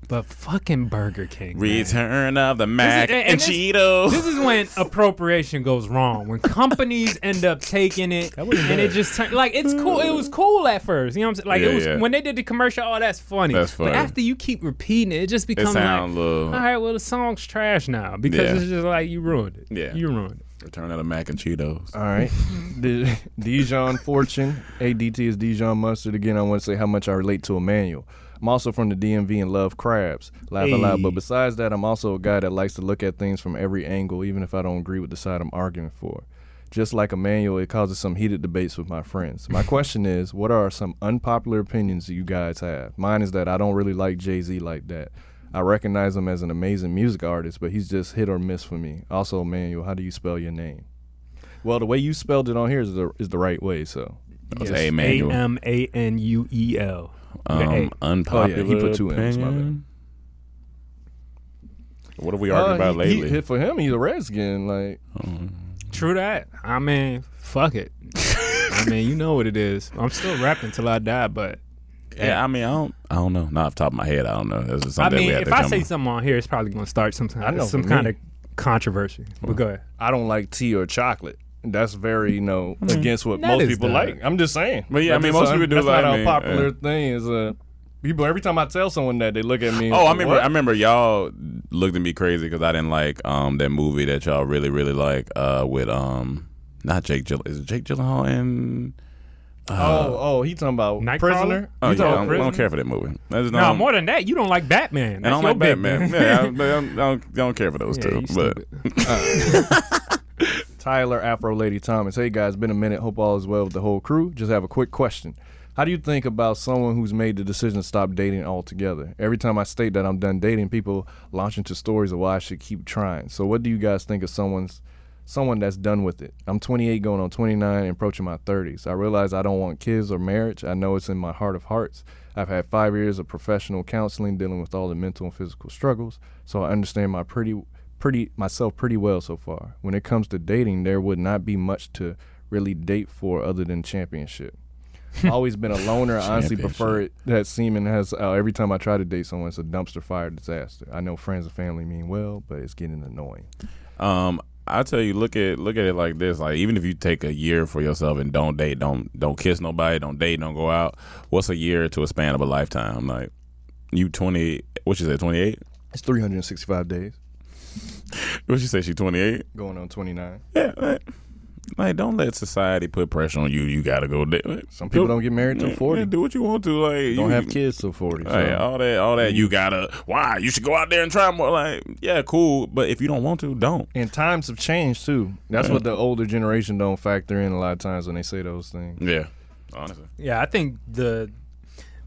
but fucking Burger King. man. Return of the Mac This is- and, this- Cheetos. This is when appropriation goes wrong. When companies end up taking it and it just turn, like it's cool. It was cool at first. You know what I'm saying? Like Yeah, it was yeah. when they did the commercial. Oh, that's funny. That's funny. But after you keep repeating it, it just becomes sound like, little- all right, well the song's trash now because Yeah. it's just like you ruined it. Yeah. you ruined it. Return out of the Mac and Cheetos. All right. Mm-hmm. the Dijon Fortune. ADT is Dijon Mustard. Again, I want to say how much I relate to Emmanuel. I'm also from the DMV and love crabs. Laugh aloud. But besides that, I'm also a guy that likes to look at things from every angle, even if I don't agree with the side I'm arguing for. Just like Emmanuel, it causes some heated debates with my friends. My question is, what are some unpopular opinions that you guys have? Mine is that I don't really like Jay Z like that. I recognize him as an amazing music artist, but he's just hit or miss for me. Also, Emmanuel, how do you spell your name? Well, the way you spelled it on here is the is the right way. So That's Yes. A Manuel. A M A N U E L. Um, unpopular Oh, yeah, he put two M's, my bad. What have we argued Uh, about he- he- for him, he's a Redskin. Like True that. I mean, fuck it. I mean, you know what it is. I'm still rapping till I die, but yeah, I mean, I don't, I don't know. Not off the top of my head, I don't know. That's just I something that mean, we had if to I come say up- something on here, it's probably going to start some I know kind, some for kind me. of controversy. But go ahead. I don't like tea or chocolate. That's very, you know, against what That most is people the- like. I'm just saying. But yeah, I That's mean, just most a- people do that's like not me, a popular yeah. thing. Is uh, people every time I tell someone that they look at me. and Oh, I say, remember. "What?" I remember y'all looked at me crazy because I didn't like um that movie that y'all really really like uh with um not Jake Gyllenhaal. Is it Jake Gyllenhaal and Uh, oh, oh, he talking about Nightcrawler? prisoner. oh He yeah, I talking don't, I don't care for that movie. I just No, don't- more than that, you don't like Batman. I That's don't your like big Batman. yeah, I, I don't, I don't, I don't care for those Yeah, two. you But stupid. Uh, Tyler Afro Lady Thomas. Hey guys, been a minute. Hope all is well with the whole crew. Just have a quick question. How do you think about someone who's made the decision to stop dating altogether? Every time I state that I'm done dating, people launch into stories of why I should keep trying. So what do you guys think of someone's someone that's done with it? I'm 28 going on 29 and approaching my 30s. I realize I don't want kids or marriage. I know it's in my heart of hearts. I've had 5 years of professional counseling dealing with all the mental and physical struggles, so I understand my pretty pretty myself pretty well so far. When it comes to dating, there would not be much to really date for other than championship. Always been a loner. I honestly prefer it that semen has uh, every time I try to date someone, it's a dumpster fire disaster. I know friends and family mean well, but it's getting annoying. um, I tell you, look at look at it like this. Like even if you take a year for yourself and don't date, don't don't kiss nobody, don't date, don't go out. What's a year to a span of a lifetime? Like you twenty. What you say? Twenty eight. It's 365 days. What you say? She twenty eight. Going on 29. Yeah. Like, like, don't let society put pressure on you. You gotta go date. Some people do- don't get married till 40. yeah, do what you want to. Like Don't you, have kids till 40. So. Hey, all that, all that. You mm-hmm. gotta. Why? You should go out there and try more. Like, yeah, cool. But if you don't want to, don't. And times have changed too. That's Yeah. what the older generation don't factor in a lot of times when they say those things. Yeah. Honestly. Yeah, I think the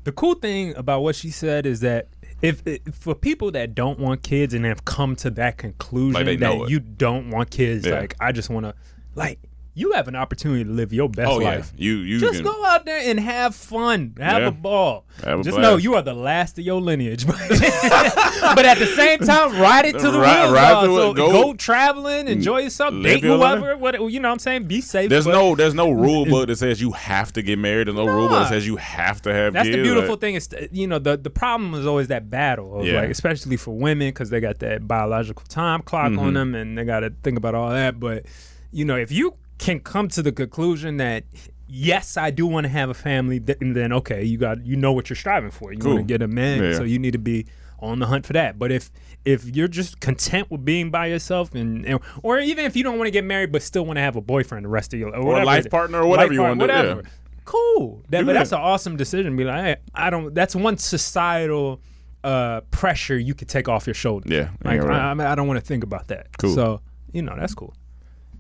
the cool thing about what she said is that if, if for people that don't want kids and have come to that conclusion Like that you don't want kids, Yeah. like I just want to, like you have an opportunity to live your best Oh yeah, life. you you Just can, go out there and have fun, have Yeah. a ball. Have a Just blast. know you are the last of your lineage, but, at the same time, ride it to the Ride- wheels ride to. So Go- go, traveling, enjoy yourself, date your whoever. What you know? what I'm saying, be safe. There's no there's no rule book that says you have to get married. There's no rule book that says you have to have That's kids. the beautiful Like, thing is, you know, the the problem is always that battle, of Yeah. like especially for women because they got that biological time clock Mhm. on them and they got to think about all that. But you know, if you can come to the conclusion that yes, I do want to have a family, th- and then okay, you got you know what you're striving for. You Cool. want to get a man, Yeah. so you need to be on the hunt for that. But if if you're just content with being by yourself and, and or even if you don't want to get married but still want to have a boyfriend the rest of your Or whatever life partner or whatever life you part- wanna do, yeah. whatever. Cool. That, Do but that's an awesome decision. Be like, hey, I don't. That's one societal uh, pressure you could take off your shoulders. Yeah, like right. I, I, I don't want to think about that. Cool. So you know that's cool.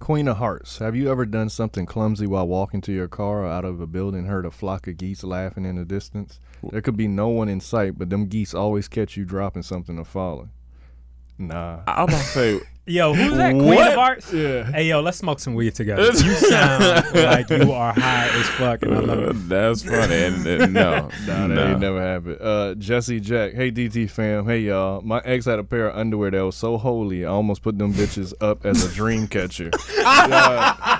Queen of Hearts, have you ever done something clumsy while walking to your car or out of a building, heard a flock of geese laughing in the distance? There could be no one in sight, but them geese always catch you dropping something or falling. Nah. I'm about to say, Yo, who's that? Queen What? of Hearts? Yeah. Hey, yo, let's smoke some weed together. You sound like you are high as fuck, and I love it. That's funny. And, and no, that no. ain't never happened. Uh, Jesse Jack, hey DT fam, hey y'all. My ex had a pair of underwear that was so holy, I almost put them bitches up as a dream catcher. Yeah,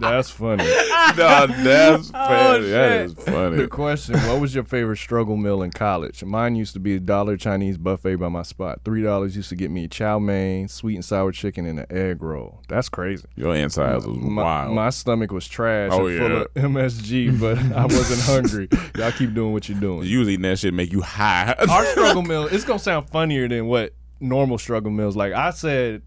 that's funny. No, that's oh, funny. That is funny. The question: What was your favorite struggle meal in college? Mine used to be a dollar Chinese buffet by my spot. Three dollars used to get me chow mein, sweet and sour chicken, and an egg roll. That's crazy. Your insides was my, wild. My stomach was trash Oh, and full of MSG, but I wasn't hungry. Y'all keep doing what you're doing. Usually that shit make you high. Our struggle meal, it's gonna sound funnier than what normal struggle meals. Like I said,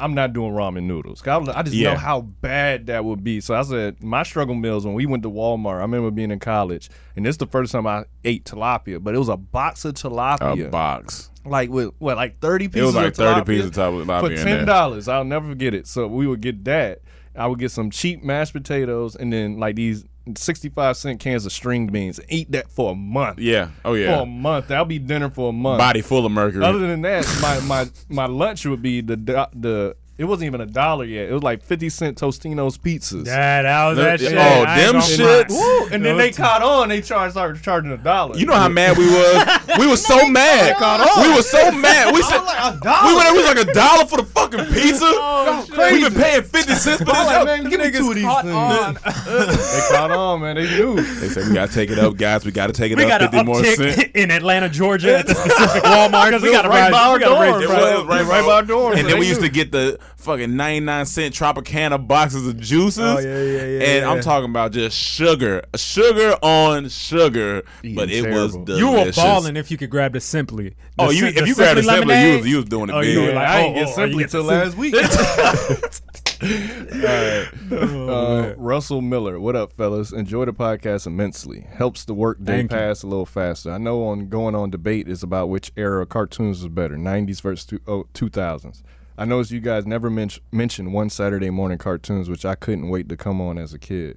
I'm not doing ramen noodles. I, I just Yeah. know how bad that would be. So I said my struggle meals when we went to Walmart. I remember being in college, and this is the first time I ate tilapia, but it was a box of tilapia. A box. Like with what, like thirty pieces? It was like 30 pieces of tilapia for in there. ten dollars. I'll never forget it. So we would get that. I would get some cheap mashed potatoes and then like these sixty-five cent cans of string beans. Eat that for a month. Yeah. Oh yeah. For a month. That'll be dinner for a month. Body full of mercury. Other than that, my my my lunch would be the the. It wasn't even a dollar yet. It was like fifty cent Totino's pizzas. Yeah, that was that The- shit. oh, I ain't them shits? Woo! And then they caught on. They charged started charging a dollar. You know how mad we was? We was so mad. caught on. We was so mad. We said like, a dollar. we went there. We was like a dollar for the fucking pizza. Oh, oh we been paying fifty cents for this. like, man, give me two of these caught things. they caught on, man. They knew. They said we gotta take it up, guys. We gotta take it We up got fifty more cents. in Atlanta, Georgia, at the specific Walmart. Because we got to was right by our we gotta raise dorm, the bro. price. It was right by our dorm, And then we used to get the fucking 99 cent Tropicana boxes of juices. Oh, yeah, yeah, yeah, And yeah. I'm talking about just sugar. Sugar on sugar. but it was delicious. You were balling if you could grab the simply. Oh, you Sim- if you grabbed a Simply simply, you was, you was doing it Oh, big. you were like, I oh, ain't get oh, simply you get till the last week. Uh, Russell Miller, what up, fellas? Enjoy the podcast immensely. Helps the work day Thank you. pass a little faster. I know on going on debate is about which era of cartoons is better, '90s versus two, oh, 2000s. I noticed you guys never men- mentioned one Saturday morning cartoons, which I couldn't wait to come on as a kid.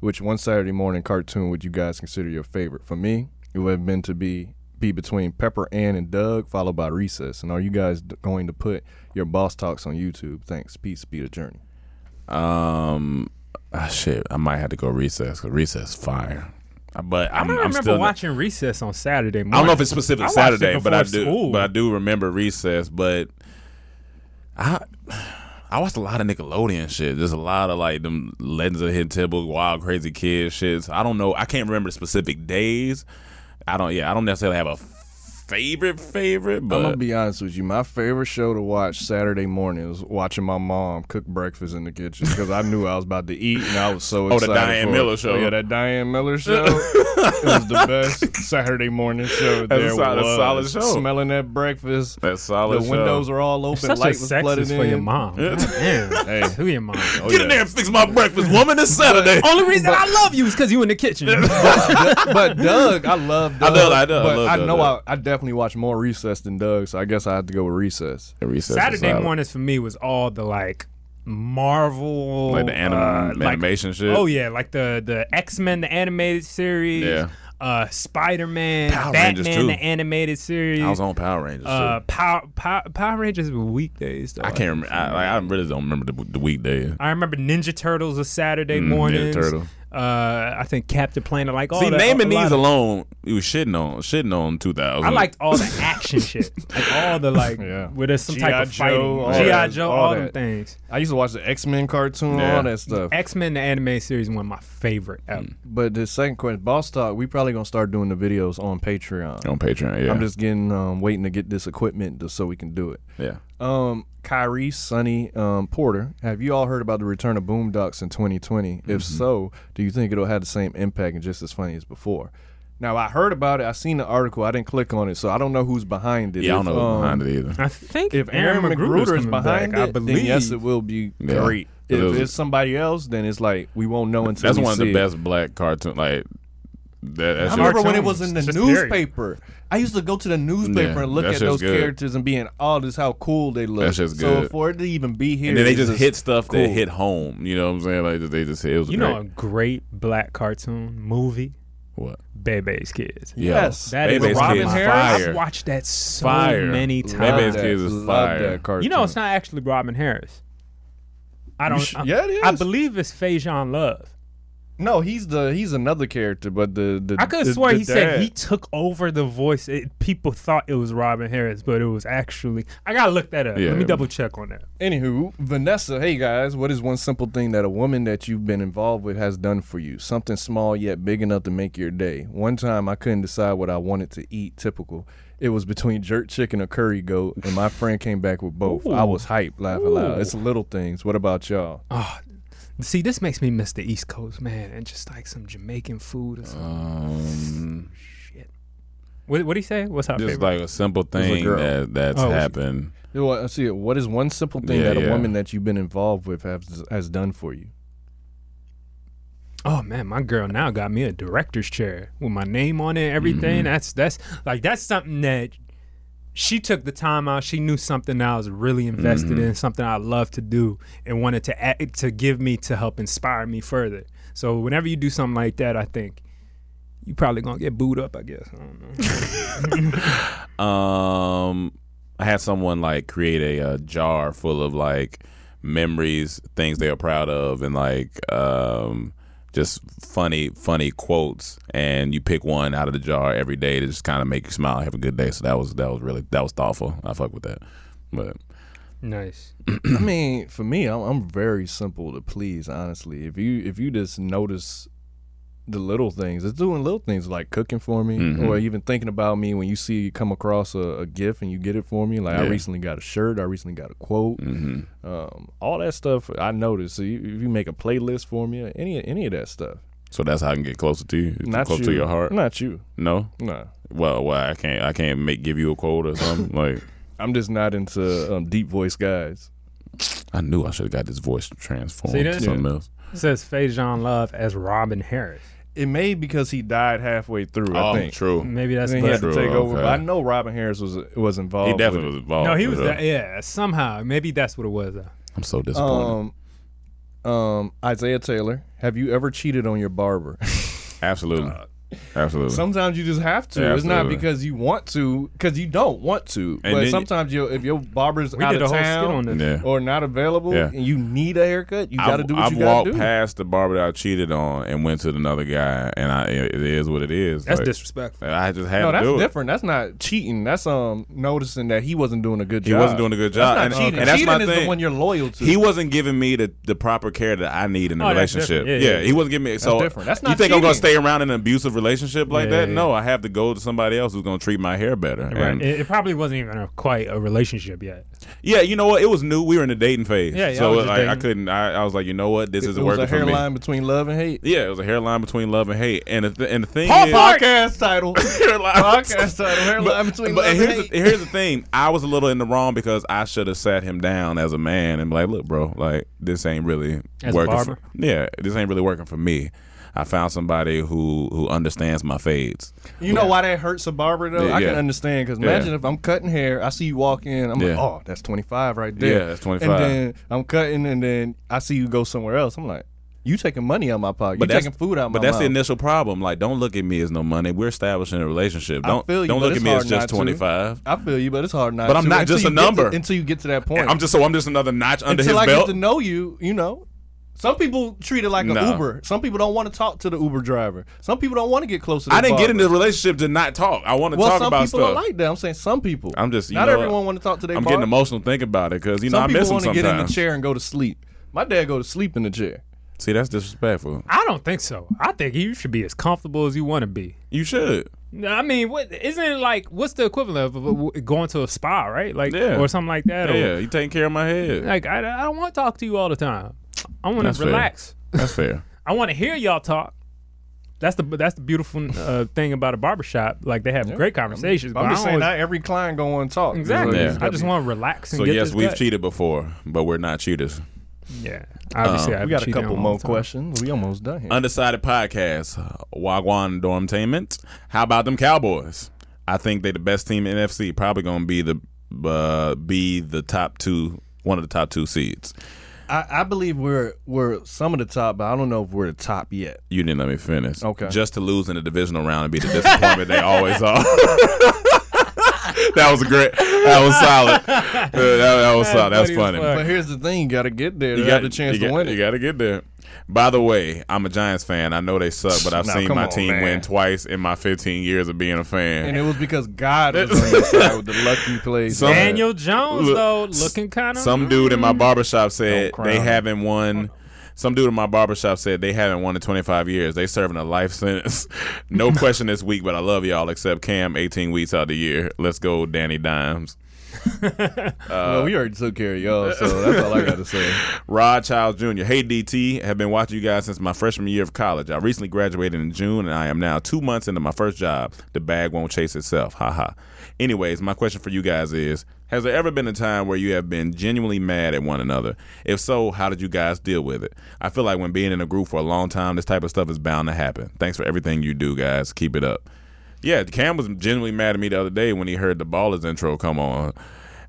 Which one Saturday morning cartoon would you guys consider your favorite? For me, it would have been to be be between Pepper Ann and Doug, followed by Recess. And are you guys d- going to put your boss talks on YouTube? Thanks. Peace. Be the journey. Um, ah, shit, I might have to go recess because recess fire. Uh, But I I'm, don't I'm remember still. watching Recess on Saturday morning. I don't know if it's specific I watched it Saturday, but I do. school. But I do remember recess. But I. I watched a lot of Nickelodeon shit. There's a lot of like them Legends of Hidden Temple, Wild Crazy Kids shits. I don't know. I can't remember specific days. I don't. Yeah, I don't necessarily have a favorite favorite, I'm gonna be honest with you. My favorite show to watch Saturday morning was watching my mom cook breakfast in the kitchen because I knew I was about to eat and I was so excited. Oh, the. Diane for Miller it. show. Yeah, that Diane Miller show. it was the best Saturday morning show That's a there solid- was. solid show. Smelling that breakfast. that's solid. the show. windows are all open. Such light a was flooded sexist in. for your mom. Yeah. Damn. Hey. Who your mom? Oh, Get yeah. in there and fix my breakfast, woman. It's Saturday. Only reason I love you is because you in the kitchen. but Doug, I love I Doug. I do- I but love I Doug, know Doug. I, I definitely watch more Recess than Doug, so I guess I have to go with Recess. recess Saturday solid. mornings for me was all the like Marvel, like the anim- uh, like- animation shit. Oh yeah, like the the X Men, the animated series. Yeah. uh, Spider Man, Power Rangers, Batman, the animated series. I was on Power Rangers. uh, too. Power, Power Power Rangers were weekdays. Though. I can't remember. I, like, I really don't remember the, the weekdays. I remember Ninja Turtles was Saturday Mm, Ninja mornings. Turtle. Uh, I think Captain Planet, like all See, that. naming a lot these of- alone, you was shitting on shitting on 2000. I liked all the action shit, like all the like Yeah. where there's some G.I. type of Joe, fighting. all GI that- Joe, all all, them things. I used to watch the X Men cartoon, Yeah. all that stuff. X Men the anime series one of my favorite ever. But the second question, Boss Talk, we probably gonna start doing the videos on Patreon. on Patreon. Yeah, I'm just getting um, waiting to get this equipment just so we can do it. yeah. Um, Kyrie, Sonny, um, Porter, have you all heard about the return of Boondocks in 2020? If Mm-hmm. so, do you think it'll have the same impact and just as funny as before? Now, I heard about it. I seen the article. I didn't click on it, so I don't know who's behind it. Yeah, I don't If, know who's um, behind it either. I think If Aaron McGruder is behind back, it, I believe. then yes, it will be Yeah. great. It If was- it's somebody else, then it's like we won't know until That's we one of the it. best black cartoon. Like that. I remember just- when it was in the Just period. newspaper. I used to go to the newspaper Yeah, and look at those good. characters and being, oh, this is how cool they look. That shit's So for it to even be here, and then they it's just hit stuff that hit home. You know what I'm saying? Like they just hit. it was You great. know a great black cartoon movie, what? Bebe's Kids. Yo, Yes. That is Bebe's Robin Kids Harris? fire. I've watched that so Fire. many times. Bebe's Kids is Love fire. that cartoon. You know, it's not actually Robin Harris. I don't. sh- I, yeah, it I believe it's Faizon Love. No, he's the he's another character, but the the I could the- swear the he said he took over the voice. It, people thought it was Robin Harris, but it was actually. I gotta look that up. Yeah. Let me double check on that. Anywho, Vanessa, hey guys, what is one simple thing that a woman that you've been involved with has done for you? Something small yet big enough to make your day. One time I couldn't decide what I wanted to eat. Typical. It was between jerk chicken or curry goat, and my friend came back with both. I was hyped, laughing loud. It's little things. What about y'all? Oh, see, this makes me miss the East Coast, man, and just like some Jamaican food or something. Um, What what do you say? What's our just favorite? like a simple was a thing girl. that that's Oh, was happened. You know what- I see. What is one simple thing Yeah, that a yeah. woman that you've been involved with has has done for you? Oh man, my girl now got me a director's chair with my name on it, and everything. Mm-hmm. That's that's like that's something that she took the time out. She knew something I was really invested Mm-hmm. in, something I love to do, and wanted to add, to give me to help inspire me further. So whenever you do something like that, I think you probably gonna get booed up. I guess. I don't know. Um, I had someone like create a, uh jar full of like memories, things they are proud of, and like um, just funny, funny quotes. And you pick one out of the jar every day to just kind of make you smile, have a good day. So that was that was really that was thoughtful. I fuck with that. But nice. I mean, for me, I'm, I'm very simple to please. Honestly, if you if you just notice the little things, it's doing little things like cooking for me, Mhm. or even thinking about me when you see you come across a, a gift and you get it for me. Like I recently got a shirt, I recently got a quote, hmm um, all that stuff. I noticed. So you, if you make a playlist for me, any any of that stuff. so that's how I can get closer to you, Not close you. to your heart. Not you. No, Nah. well, well, I can't I can't make give you a quote or something like. I'm just not into um, deep voice guys. I knew I should have got this voice transformed See to that? something else. It says Faizon Love as Robin Harris. It may because he died halfway through. Oh, I think. true. Maybe that's And then he had but- to True, take over. okay. But I know Robin Harris was was involved. He definitely was it. involved. no, he was sure. that, yeah. Somehow, maybe that's what it was. Though. I'm so disappointed. Um, um, Isaiah Taylor, have you ever cheated on your barber? Absolutely. Absolutely. Sometimes you just have to. Yeah, it's not because you want to, because you don't want to. And but sometimes you, if your barber's We out of whole on town. Yeah. or not available, Yeah. and you need a haircut, you got to do what I've you got to do. I walked past the barber that I cheated on and went to another guy, and I it is what it is. That's Like, disrespectful. I just had no, to that's different. That's not cheating. That's um noticing that he wasn't doing a good job. He wasn't doing a good job, That's and- not cheating. and that's cheating my is thing. the one you're loyal to. He wasn't giving me the, the proper care that I need in a Oh, relationship. different. Yeah, yeah. he wasn't giving me. So different. That's not. you not think I'm gonna stay around in an abusive relationship like Yeah, that? yeah. No, I have to go to somebody else who's gonna treat my hair better. Right. And- It, it probably wasn't even a, quite a relationship yet. yeah, you know what? It was new. We were in the dating phase. Yeah, yeah, I so was like I couldn't. I, I was like, you know what? This it isn't was working a for me. hairline between love and hate. Yeah, it was a hairline between love and hate, and the th- and the thing Paul is, podcast title. Hairline- podcast title. Hairline between but love and here's hate. the, here's the thing. I was a little in the wrong because I should have sat him down as a man and be like, look, bro, like this ain't really As a working. barber? For, yeah, this ain't really working for me. I found somebody who who understands my fades. You know why that hurts a barber though? Yeah, I can yeah. understand because Yeah. imagine if I'm cutting hair, I see you walk in, I'm like, oh, that's 25 right there. Yeah, that's 25. And then I'm cutting, and then I see you go somewhere else. I'm like, You taking money out my pocket. But you that's taking food out But my pocket. But that's the initial problem. Like, don't look at me as no money. We're establishing a relationship. Don't feel you, don't look at me as just twenty five. I feel you, but it's hard not. But I'm to not until just a you get to- number. until you get to that point. I'm just so I'm just another notch under until his I belt. get to know you. You know, some people treat it like an No. Uber. Some people don't want to talk to the Uber driver. Some people don't want to get close to. The I didn't get into barber. this relationship to not talk. I want to Well, talk some about people stuff. don't like that. I'm saying some people. I'm just you not know, everyone want to talk to their I'm barber. getting emotional thinking about it because you know some I people miss him want to get in the chair and go to sleep. My dad go to sleep in the chair. See, that's disrespectful. I don't think so. I think you should be as comfortable as you want to be. You should. I mean, what isn't it like? What's the equivalent of uh, going to a spa, right? Like, Yeah. or something like that. or- Yeah, you taking care of my head. Like, I, I don't want to talk to you all the time. I want That's to fair. relax. That's fair. I want to hear y'all talk. That's the that's the beautiful uh, thing about a barbershop. Like they have great conversations. I'm but just saying, don't every client gonna want to talk. Exactly. Yeah. I just want to relax and So get yes, this we've gut. cheated before, but we're not cheaters. Yeah, obviously, Um, I've We got a couple more all the time. questions. We almost done here. Undecided podcast, Wagwan Dormtainment. How about them Cowboys? I think they the best team in NFC. Probably gonna be the uh, be the top two, one of the top two seeds. I, I believe we're we're some of the top, but I don't know if we're the top yet. You didn't let me finish. Okay. Just to lose in the divisional round and be the disappointment they always are. that was great. That was solid. That, that was solid. That's funny. But here's the thing: you got to get there You got the chance you to got- win It. You got to get there. By the way, I'm a Giants fan. I know they suck, but I've Now, seen my on, team man. win twice in my 15 years of being a fan. and it was because God was on your side with the lucky plays. Some- Daniel Jones Look, though, looking kind of Some dude in my mm-hmm. barbershop said they haven't won. Some dude in my barbershop said they haven't won in 25 years. They serving a life sentence. no question this week, but I love y'all except Cam 18 weeks out of the year. Let's go, Danny Dimes. Uh, well, we already took care of y'all, so that's all I got to say. Rod Childs Jr. Hey DT, have been watching you guys since my freshman year of college. I recently graduated in June, and I am now two months into my first job. The bag won't chase itself. Ha ha. Anyways, my question for you guys is: Has there ever been a time where you have been genuinely mad at one another? If so, how did you guys deal with it? I feel like when being in a group for a long time, this type of stuff is bound to happen. Thanks for everything you do, guys. Keep it up. Yeah, Cam was genuinely mad at me the other day when he heard the Ballers intro come on.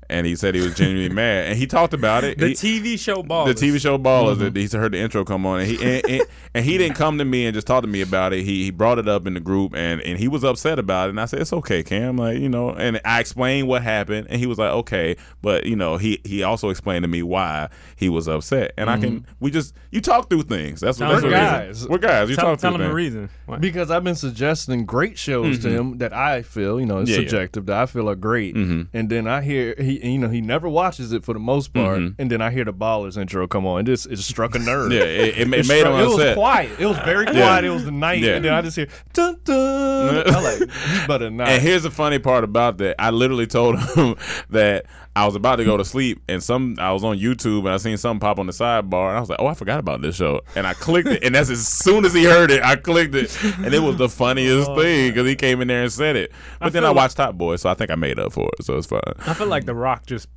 And he said he was genuinely mad, and he talked about it. the He- TV show ball. the TV show Ballers. Mm-hmm. that He heard the intro come on, and he and, and, and he didn't come to me and just talk to me about it. He he brought it up in the group, and and he was upset about it. And I said, "It's okay, Cam. Like you know." And I explained what happened, and he was like, "Okay," but you know, he he also explained to me why he was upset. And I can we just you talk through things. That's what Tell that's him what guys. is. We're guys. You tell, talk tell through him a things. reason. Why? Because I've been suggesting great shows to him that I feel, you know, it's Mm-hmm. Yeah, yeah. subjective that I feel are great, Mhm. and then I hear he, you know, he never watches it for the most part, Mhm. and then I hear the Ballers intro come on, and this it struck a nerve. Yeah, it, it, it made struck- him It was quiet. It was very quiet. Yeah. It was the night, Yeah. and then I just hear dun dun. I'm like, he better not. And here's the funny part about that. I literally told him that I was about to go to sleep and some I was on YouTube and I seen something pop on the sidebar and I was like, Oh, I forgot about this show. And I clicked it and that's as soon as he heard it, I clicked it. And it was the funniest thing because he came in there and said it. But I then feel I like- watched Top Boy, so I think I made up for it, so it's fine. I feel like The Rock just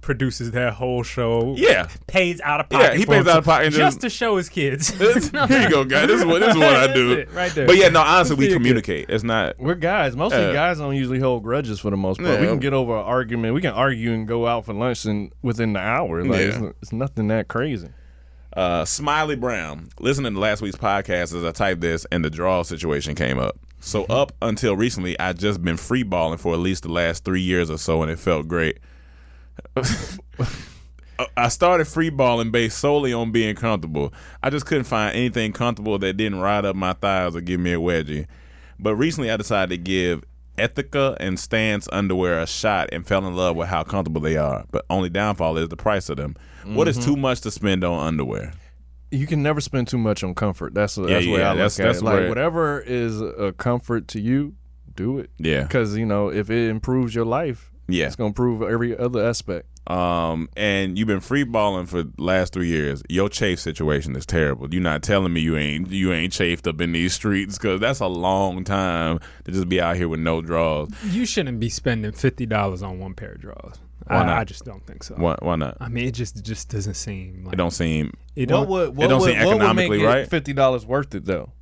produces that whole show. Yeah. pays out of pocket. Yeah, he for pays out of pocket just just- to show his kids. Here you go, guys. This is what this is what I do. it, right there. But yeah, no, honestly, we communicate. It's not We're guys. Mostly Yeah. guys don't usually hold grudges for the most part. We can get over an argument. We can argue and go out for lunch and within the hour. Like Yeah. it's, it's nothing that crazy. Uh, Smiley Brown. Listening to last week's podcast as I typed this, and the draw situation came up. So up until recently, I just been free balling for at least the last three years or so, and it felt great. I started free balling based solely on being comfortable. I just couldn't find anything comfortable that didn't ride up my thighs or give me a wedgie. But recently, I decided to give Ethika and Stance underwear a shot and fell in love with how comfortable they are. But only downfall is the price of them. What is Mhm. too much to spend on underwear? You can never spend too much on comfort. That's Yeah, that's the way yeah, I look that's- at that's it. Like whatever is a comfort to you, do it. Yeah. Because you know if it improves your life, Yeah. it's gonna improve every other aspect. Um, and you've been free balling for the last three years. Your chafe situation is terrible. You're not telling me you ain't you ain't chafed up in these streets because that's a long time to just be out here with no draws. you shouldn't be spending fifty dollars on one pair of drawers. Why I, not? I just don't think so. Why, why not? I mean, it just it just doesn't seem like It don't seem. It don't, would it what don't would, seem what would economically make it right. Fifty dollars worth it though.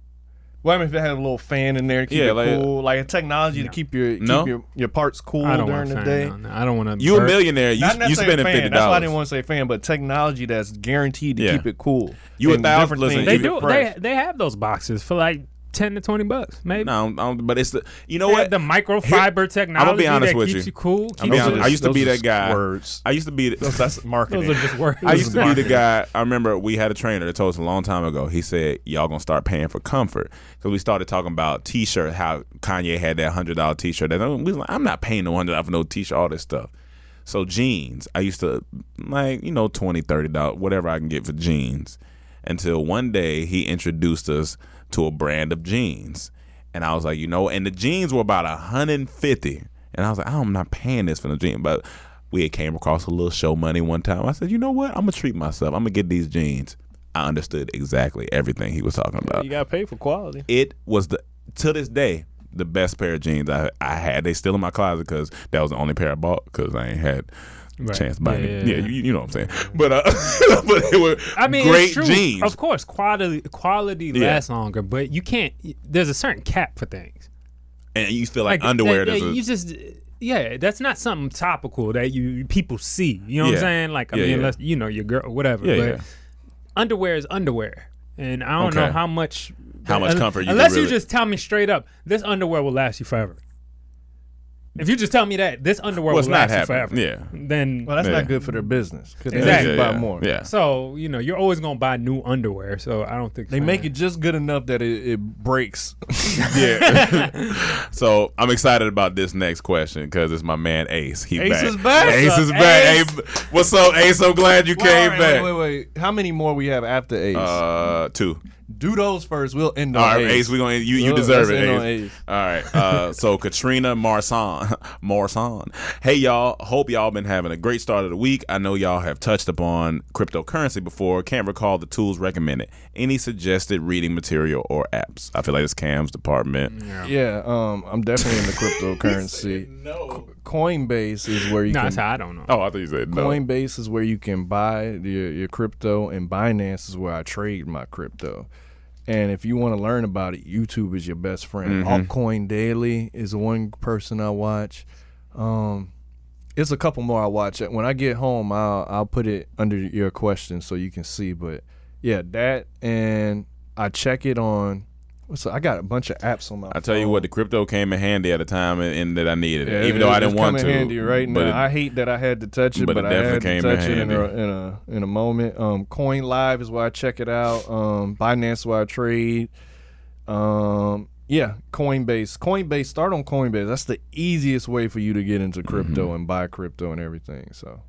Well, I mean, if it had a little fan in there to keep Yeah, it like- cool, like a technology to keep your No? your, your parts cool I don't during want the fan day. on there. I don't want to. You a millionaire. You, Not you necessarily spending fan. fifty That's why I didn't want to say fan, but technology that's guaranteed to Yeah. keep it cool. You a And thousand- different listen, things They do. They they have those boxes for like ten to twenty bucks, maybe. No, I don't- I don't- but it's the you know They what the microfiber technology I'm gonna be honest that with keeps you. you cool. I'm be keeps honest. you- I used to be that guy. words. I used to be. The, Those- that's marketing. Those are just words. I used to be the guy. I remember we had a trainer that told us a long time ago. He said, "Y'all gonna start paying for comfort." Because we started talking about t-shirt. How Kanye had that hundred dollar t-shirt. That we was like, I'm not paying no hundred dollars for no t-shirt. All this stuff. So jeans. I used to like you know 20 30 dollars whatever I can get for jeans. Until one day he introduced us to a brand of jeans, and I was like, you know, and the jeans were about 150, and I was like, I'm not paying this for the jeans, but we had came across a little show money one time. I said, you know what? I'm gonna treat myself. I'm gonna get these jeans. I understood exactly everything he was talking about. You got to pay for quality. It was the to this day the best pair of jeans I I had. They still in my closet because that was the only pair I bought because I ain't had Right. chance to Yeah, yeah, Yeah, yeah. you, you know what I'm saying. But uh, but they were I mean, great it's true. jeans. Of course, quality quality lasts longer, but you can't. There's a certain cap for things. and you feel like, underwear. that- you just. Yeah, that's not something topical that you people see. You know what I'm saying? Like, I mean, unless you know your girl, whatever. Yeah, but yeah. underwear is underwear, and I don't Okay. know how much. How much comfort you Unless you just tell me straight up, this underwear will last you forever. If you just tell me that this underwear Well, will not last you happening. forever, Yeah. then Well, that's Yeah. not good for their business. 'cause they Exactly. actually Yeah, buy more. Yeah. So you know you're always gonna buy new underwear. So I don't think They make it just good enough that it, it breaks. yeah. so I'm excited about this next question because it's my man Ace. He Ace back. is back. Ace What's is up, back. Ace? Hey, what's up, Ace? I'm glad you Well, came all right, back. Wait, wait, wait. How many more we have after Ace? Uh, two. Do those first. We'll end on All right, Ace. Ace. We gonna you you Look, deserve it, Ace. Ace. All right. Uh, so Katrina Marsan, Marsan. Hey y'all. Hope y'all been having a great start of the week. I know y'all have touched upon cryptocurrency before. Can't recall the tools recommended. Any suggested reading material or apps? I feel like it's Cam's department. Yeah, um, I'm definitely in the cryptocurrency. no. Coinbase is where you No, can. that's how I don't know. Oh, I thought you said no. Coinbase is where you can buy your, your crypto, and Binance is where I trade my crypto. And if you want to learn about it, YouTube is your best friend. Mhm. Altcoin Daily is one person I watch. Um, it's a couple more I watch. When I get home, I'll I'll put it under your question so you can see. But yeah, that and I check it on. What's I got a bunch of apps on my. I tell you what, the crypto came in handy at a time and, and that I needed it, Yeah, even it- though I didn't want coming to. handy right now. it- I hate that I had to touch it, but but, it I definitely had to came in touch it in a, in a in a moment. Um, Coin Live is where I check it out. Um, Binance where I trade. Um, yeah, Coinbase. Coinbase. Start on Coinbase. That's the easiest way for you to get into crypto Mm-hmm. and buy crypto and everything. So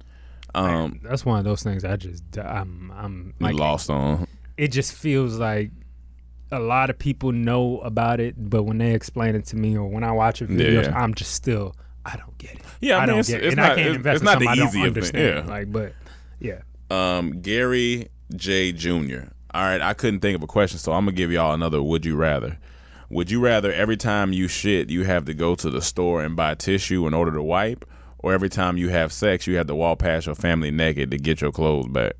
um, That's one of those things I just I'm I'm like lost on. it just feels like a lot of people know about it, but when they explain it to me or when I watch a video, Yeah. I'm just still I don't get it. Yeah, I I, mean, don't it's- get it, it's and not- I can't it's- invest it's in not something the I don't easiest thing, yeah. Like, but yeah, Um, Gary J. Jr. All right, I couldn't think of a question, so I'm gonna give y'all another. Would you rather? Would you rather every time you shit you have to go to the store and buy tissue in order to wipe, or every time you have sex you have to walk past your family naked to get your clothes back?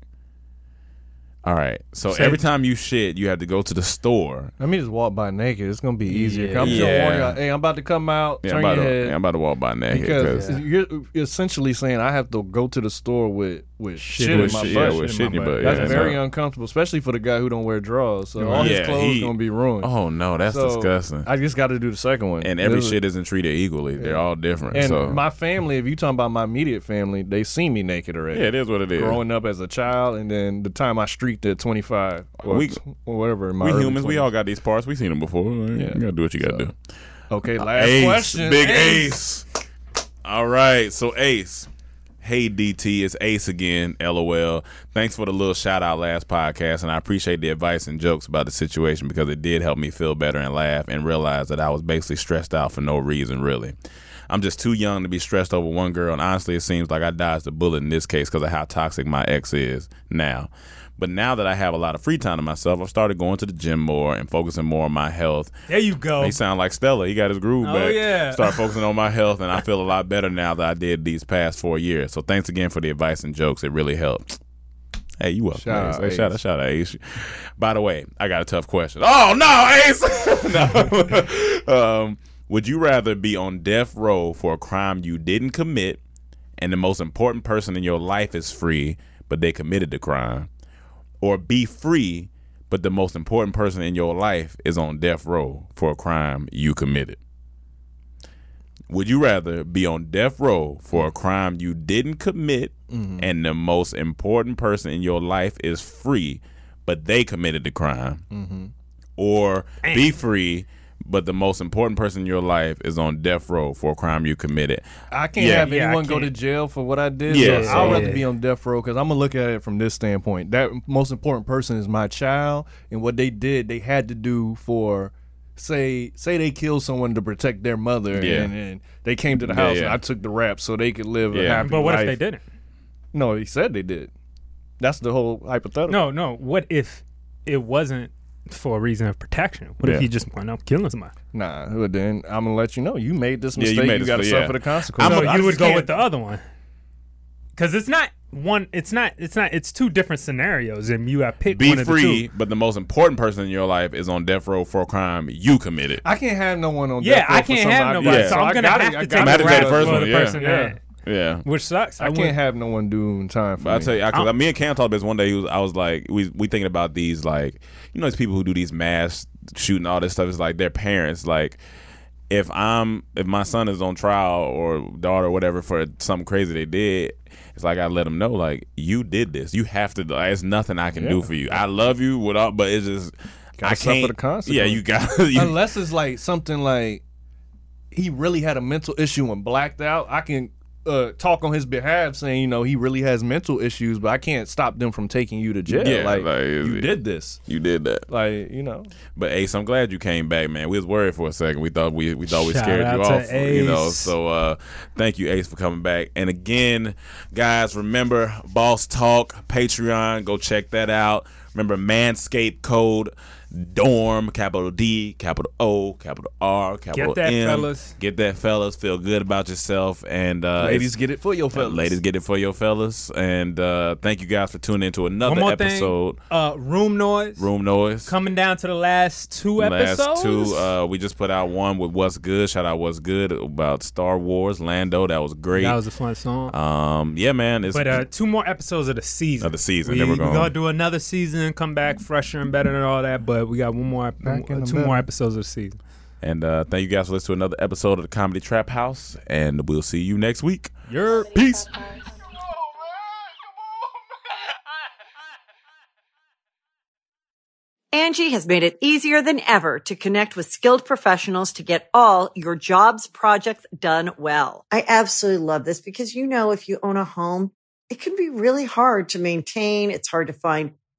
All right, so Say- every time you shit you have to go to the store. let me just walk by naked. It's gonna be easier. Yeah. I'm just Yeah. warn y'all, Hey, I'm about to come out. Yeah, turn I'm about, your to, head. yeah, I'm about to walk by naked because 'cause- you're you're essentially saying I have to go to the store with with shit, in my butt. yeah, with shit in your butt. That's yeah, very no. uncomfortable, especially for the guy who don't wear drawers. So all his clothes he- gonna be ruined. Oh no, that's So, disgusting. I just got to do the second one. and every shit isn't treated equally. They're all different. And so my family, if you talking about my immediate family, they see me naked already. yeah, it is what it is. Growing up as a child, and then the time I streaked at 25 or, We- or whatever. in my we humans, we all got these parts. We seen them before. You Yeah. gotta do what you gotta So, do. Okay, uh, last Ace, question. big Ace. All right, so Ace. Hey DT, it's Ace again. LOL. Thanks for the little shout out last podcast, and I appreciate the advice and jokes about the situation because it did help me feel better and laugh and realize that I was basically stressed out for no reason, really. I'm just too young to be stressed over one girl, and honestly, it seems like I dodged a bullet in this case because of how toxic my ex is now. But now that I have a lot of free time to myself, I've started going to the gym more and focusing more on my health there you go. he sound like Stella. He got his groove Oh, back. yeah. Start focusing on my health, and I feel a lot better now that I did these past four years. So thanks again for the advice and jokes. It really helped. Hey, you welcome. Shout Ace. out Hey, Ace. shout out, shout out, Ace. By the way, I got a tough question. Oh no, Ace. no. um, would you rather be on death row for a crime you didn't commit, and the most important person in your life is free, but they committed the crime, or be free, but the most important person in your life is on death row for a crime you committed? Would you rather be on death row for a crime you didn't commit and the most important person in your life is free, but they committed the crime? Mm-hmm. Or be free, but the most important person in your life is on death row for a crime you committed? I can't Yeah. have Yeah, I anyone go to jail for what I did. Yeah, so so- I'd rather Yeah. be on death row because I'm gonna look at it from this standpoint. That most important person is my child, and what they did, they had to do for. Say, say they killed someone to protect their mother, Yeah. and, and they came to the house, yeah. and I took the rap so they could live a Yeah. happy But what if they didn't? No, he said they did. That's the whole hypothetical. No, no. What if it wasn't for a reason of protection? What Yeah. if he just went up killing somebody? Nah, well, then I'm gonna let you know you made this mistake. Yeah, you mistake. made you this- got to yeah. suffer the consequences. so I'm a- I you would go can't- with the other one because it's not one. It's not. It's not. It's two different scenarios, and you have picked Be one of the free, two. but the most important person in your life is on death row for a crime you committed. I can't have no one on. Yeah, death row Yeah, I can't have nobody, else. so I'm I gonna have to gotta take have the to take the first one, the person Yeah. That, Yeah. which sucks. I, wouldn't- can't have no one doing time for But I'll tell you, I'm- because me and Cam talked about this one day. He was, I was like, we we thinking about these like, you know, these people who do these mass shooting, all this stuff. It's like their parents. Like, if I'm if my son is on trial or daughter or whatever for something crazy they did, it's like I let them know like you did this. You have to. Like, it's nothing I can do for you. I love you without, but it's just Gotta I suffer can't. the consequences. Yeah, you got. You, Unless it's like something like he really had a mental issue and blacked out, I can uh, talk on his behalf, saying you know he really has mental issues, but I can't stop them from taking you to jail. Yeah, like, like, you did this. you did that. Like you know, But Ace, I'm glad you came back, man. We was worried for a second. We thought we we thought we Shout scared you out to off, you know. So uh thank you, Ace, for coming back. And again, guys, remember Boss Talk Patreon. Go check that out. Remember Manscaped code Dorm, capital D, capital O, capital R, capital Get that, M. fellas. Get that, fellas. Feel good about yourself. And uh, ladies get it for your fellas. ladies get it for your fellas. And uh, thank you guys for tuning into another episode. Uh, room noise. Room noise coming down to the last two episodes. last two. Uh, we just put out one with "What's Good." Shout out "What's Good" about Star Wars, Lando. That was great. that was a fun song. um, yeah, man. It's But uh, two more episodes of the season. Of the season. We, Then we're we gonna- gonna do another season, come back fresher and better and all that. But we got one more, Back in the two more episodes of the season. and uh, thank you guys for listening to another episode of the Comedy Trap House, and we'll see you next week. You're Peace. Angi has made it easier than ever to connect with skilled professionals to get all your jobs projects done well. I absolutely love this because, you know, if you own a home, it can be really hard to maintain. It's hard to find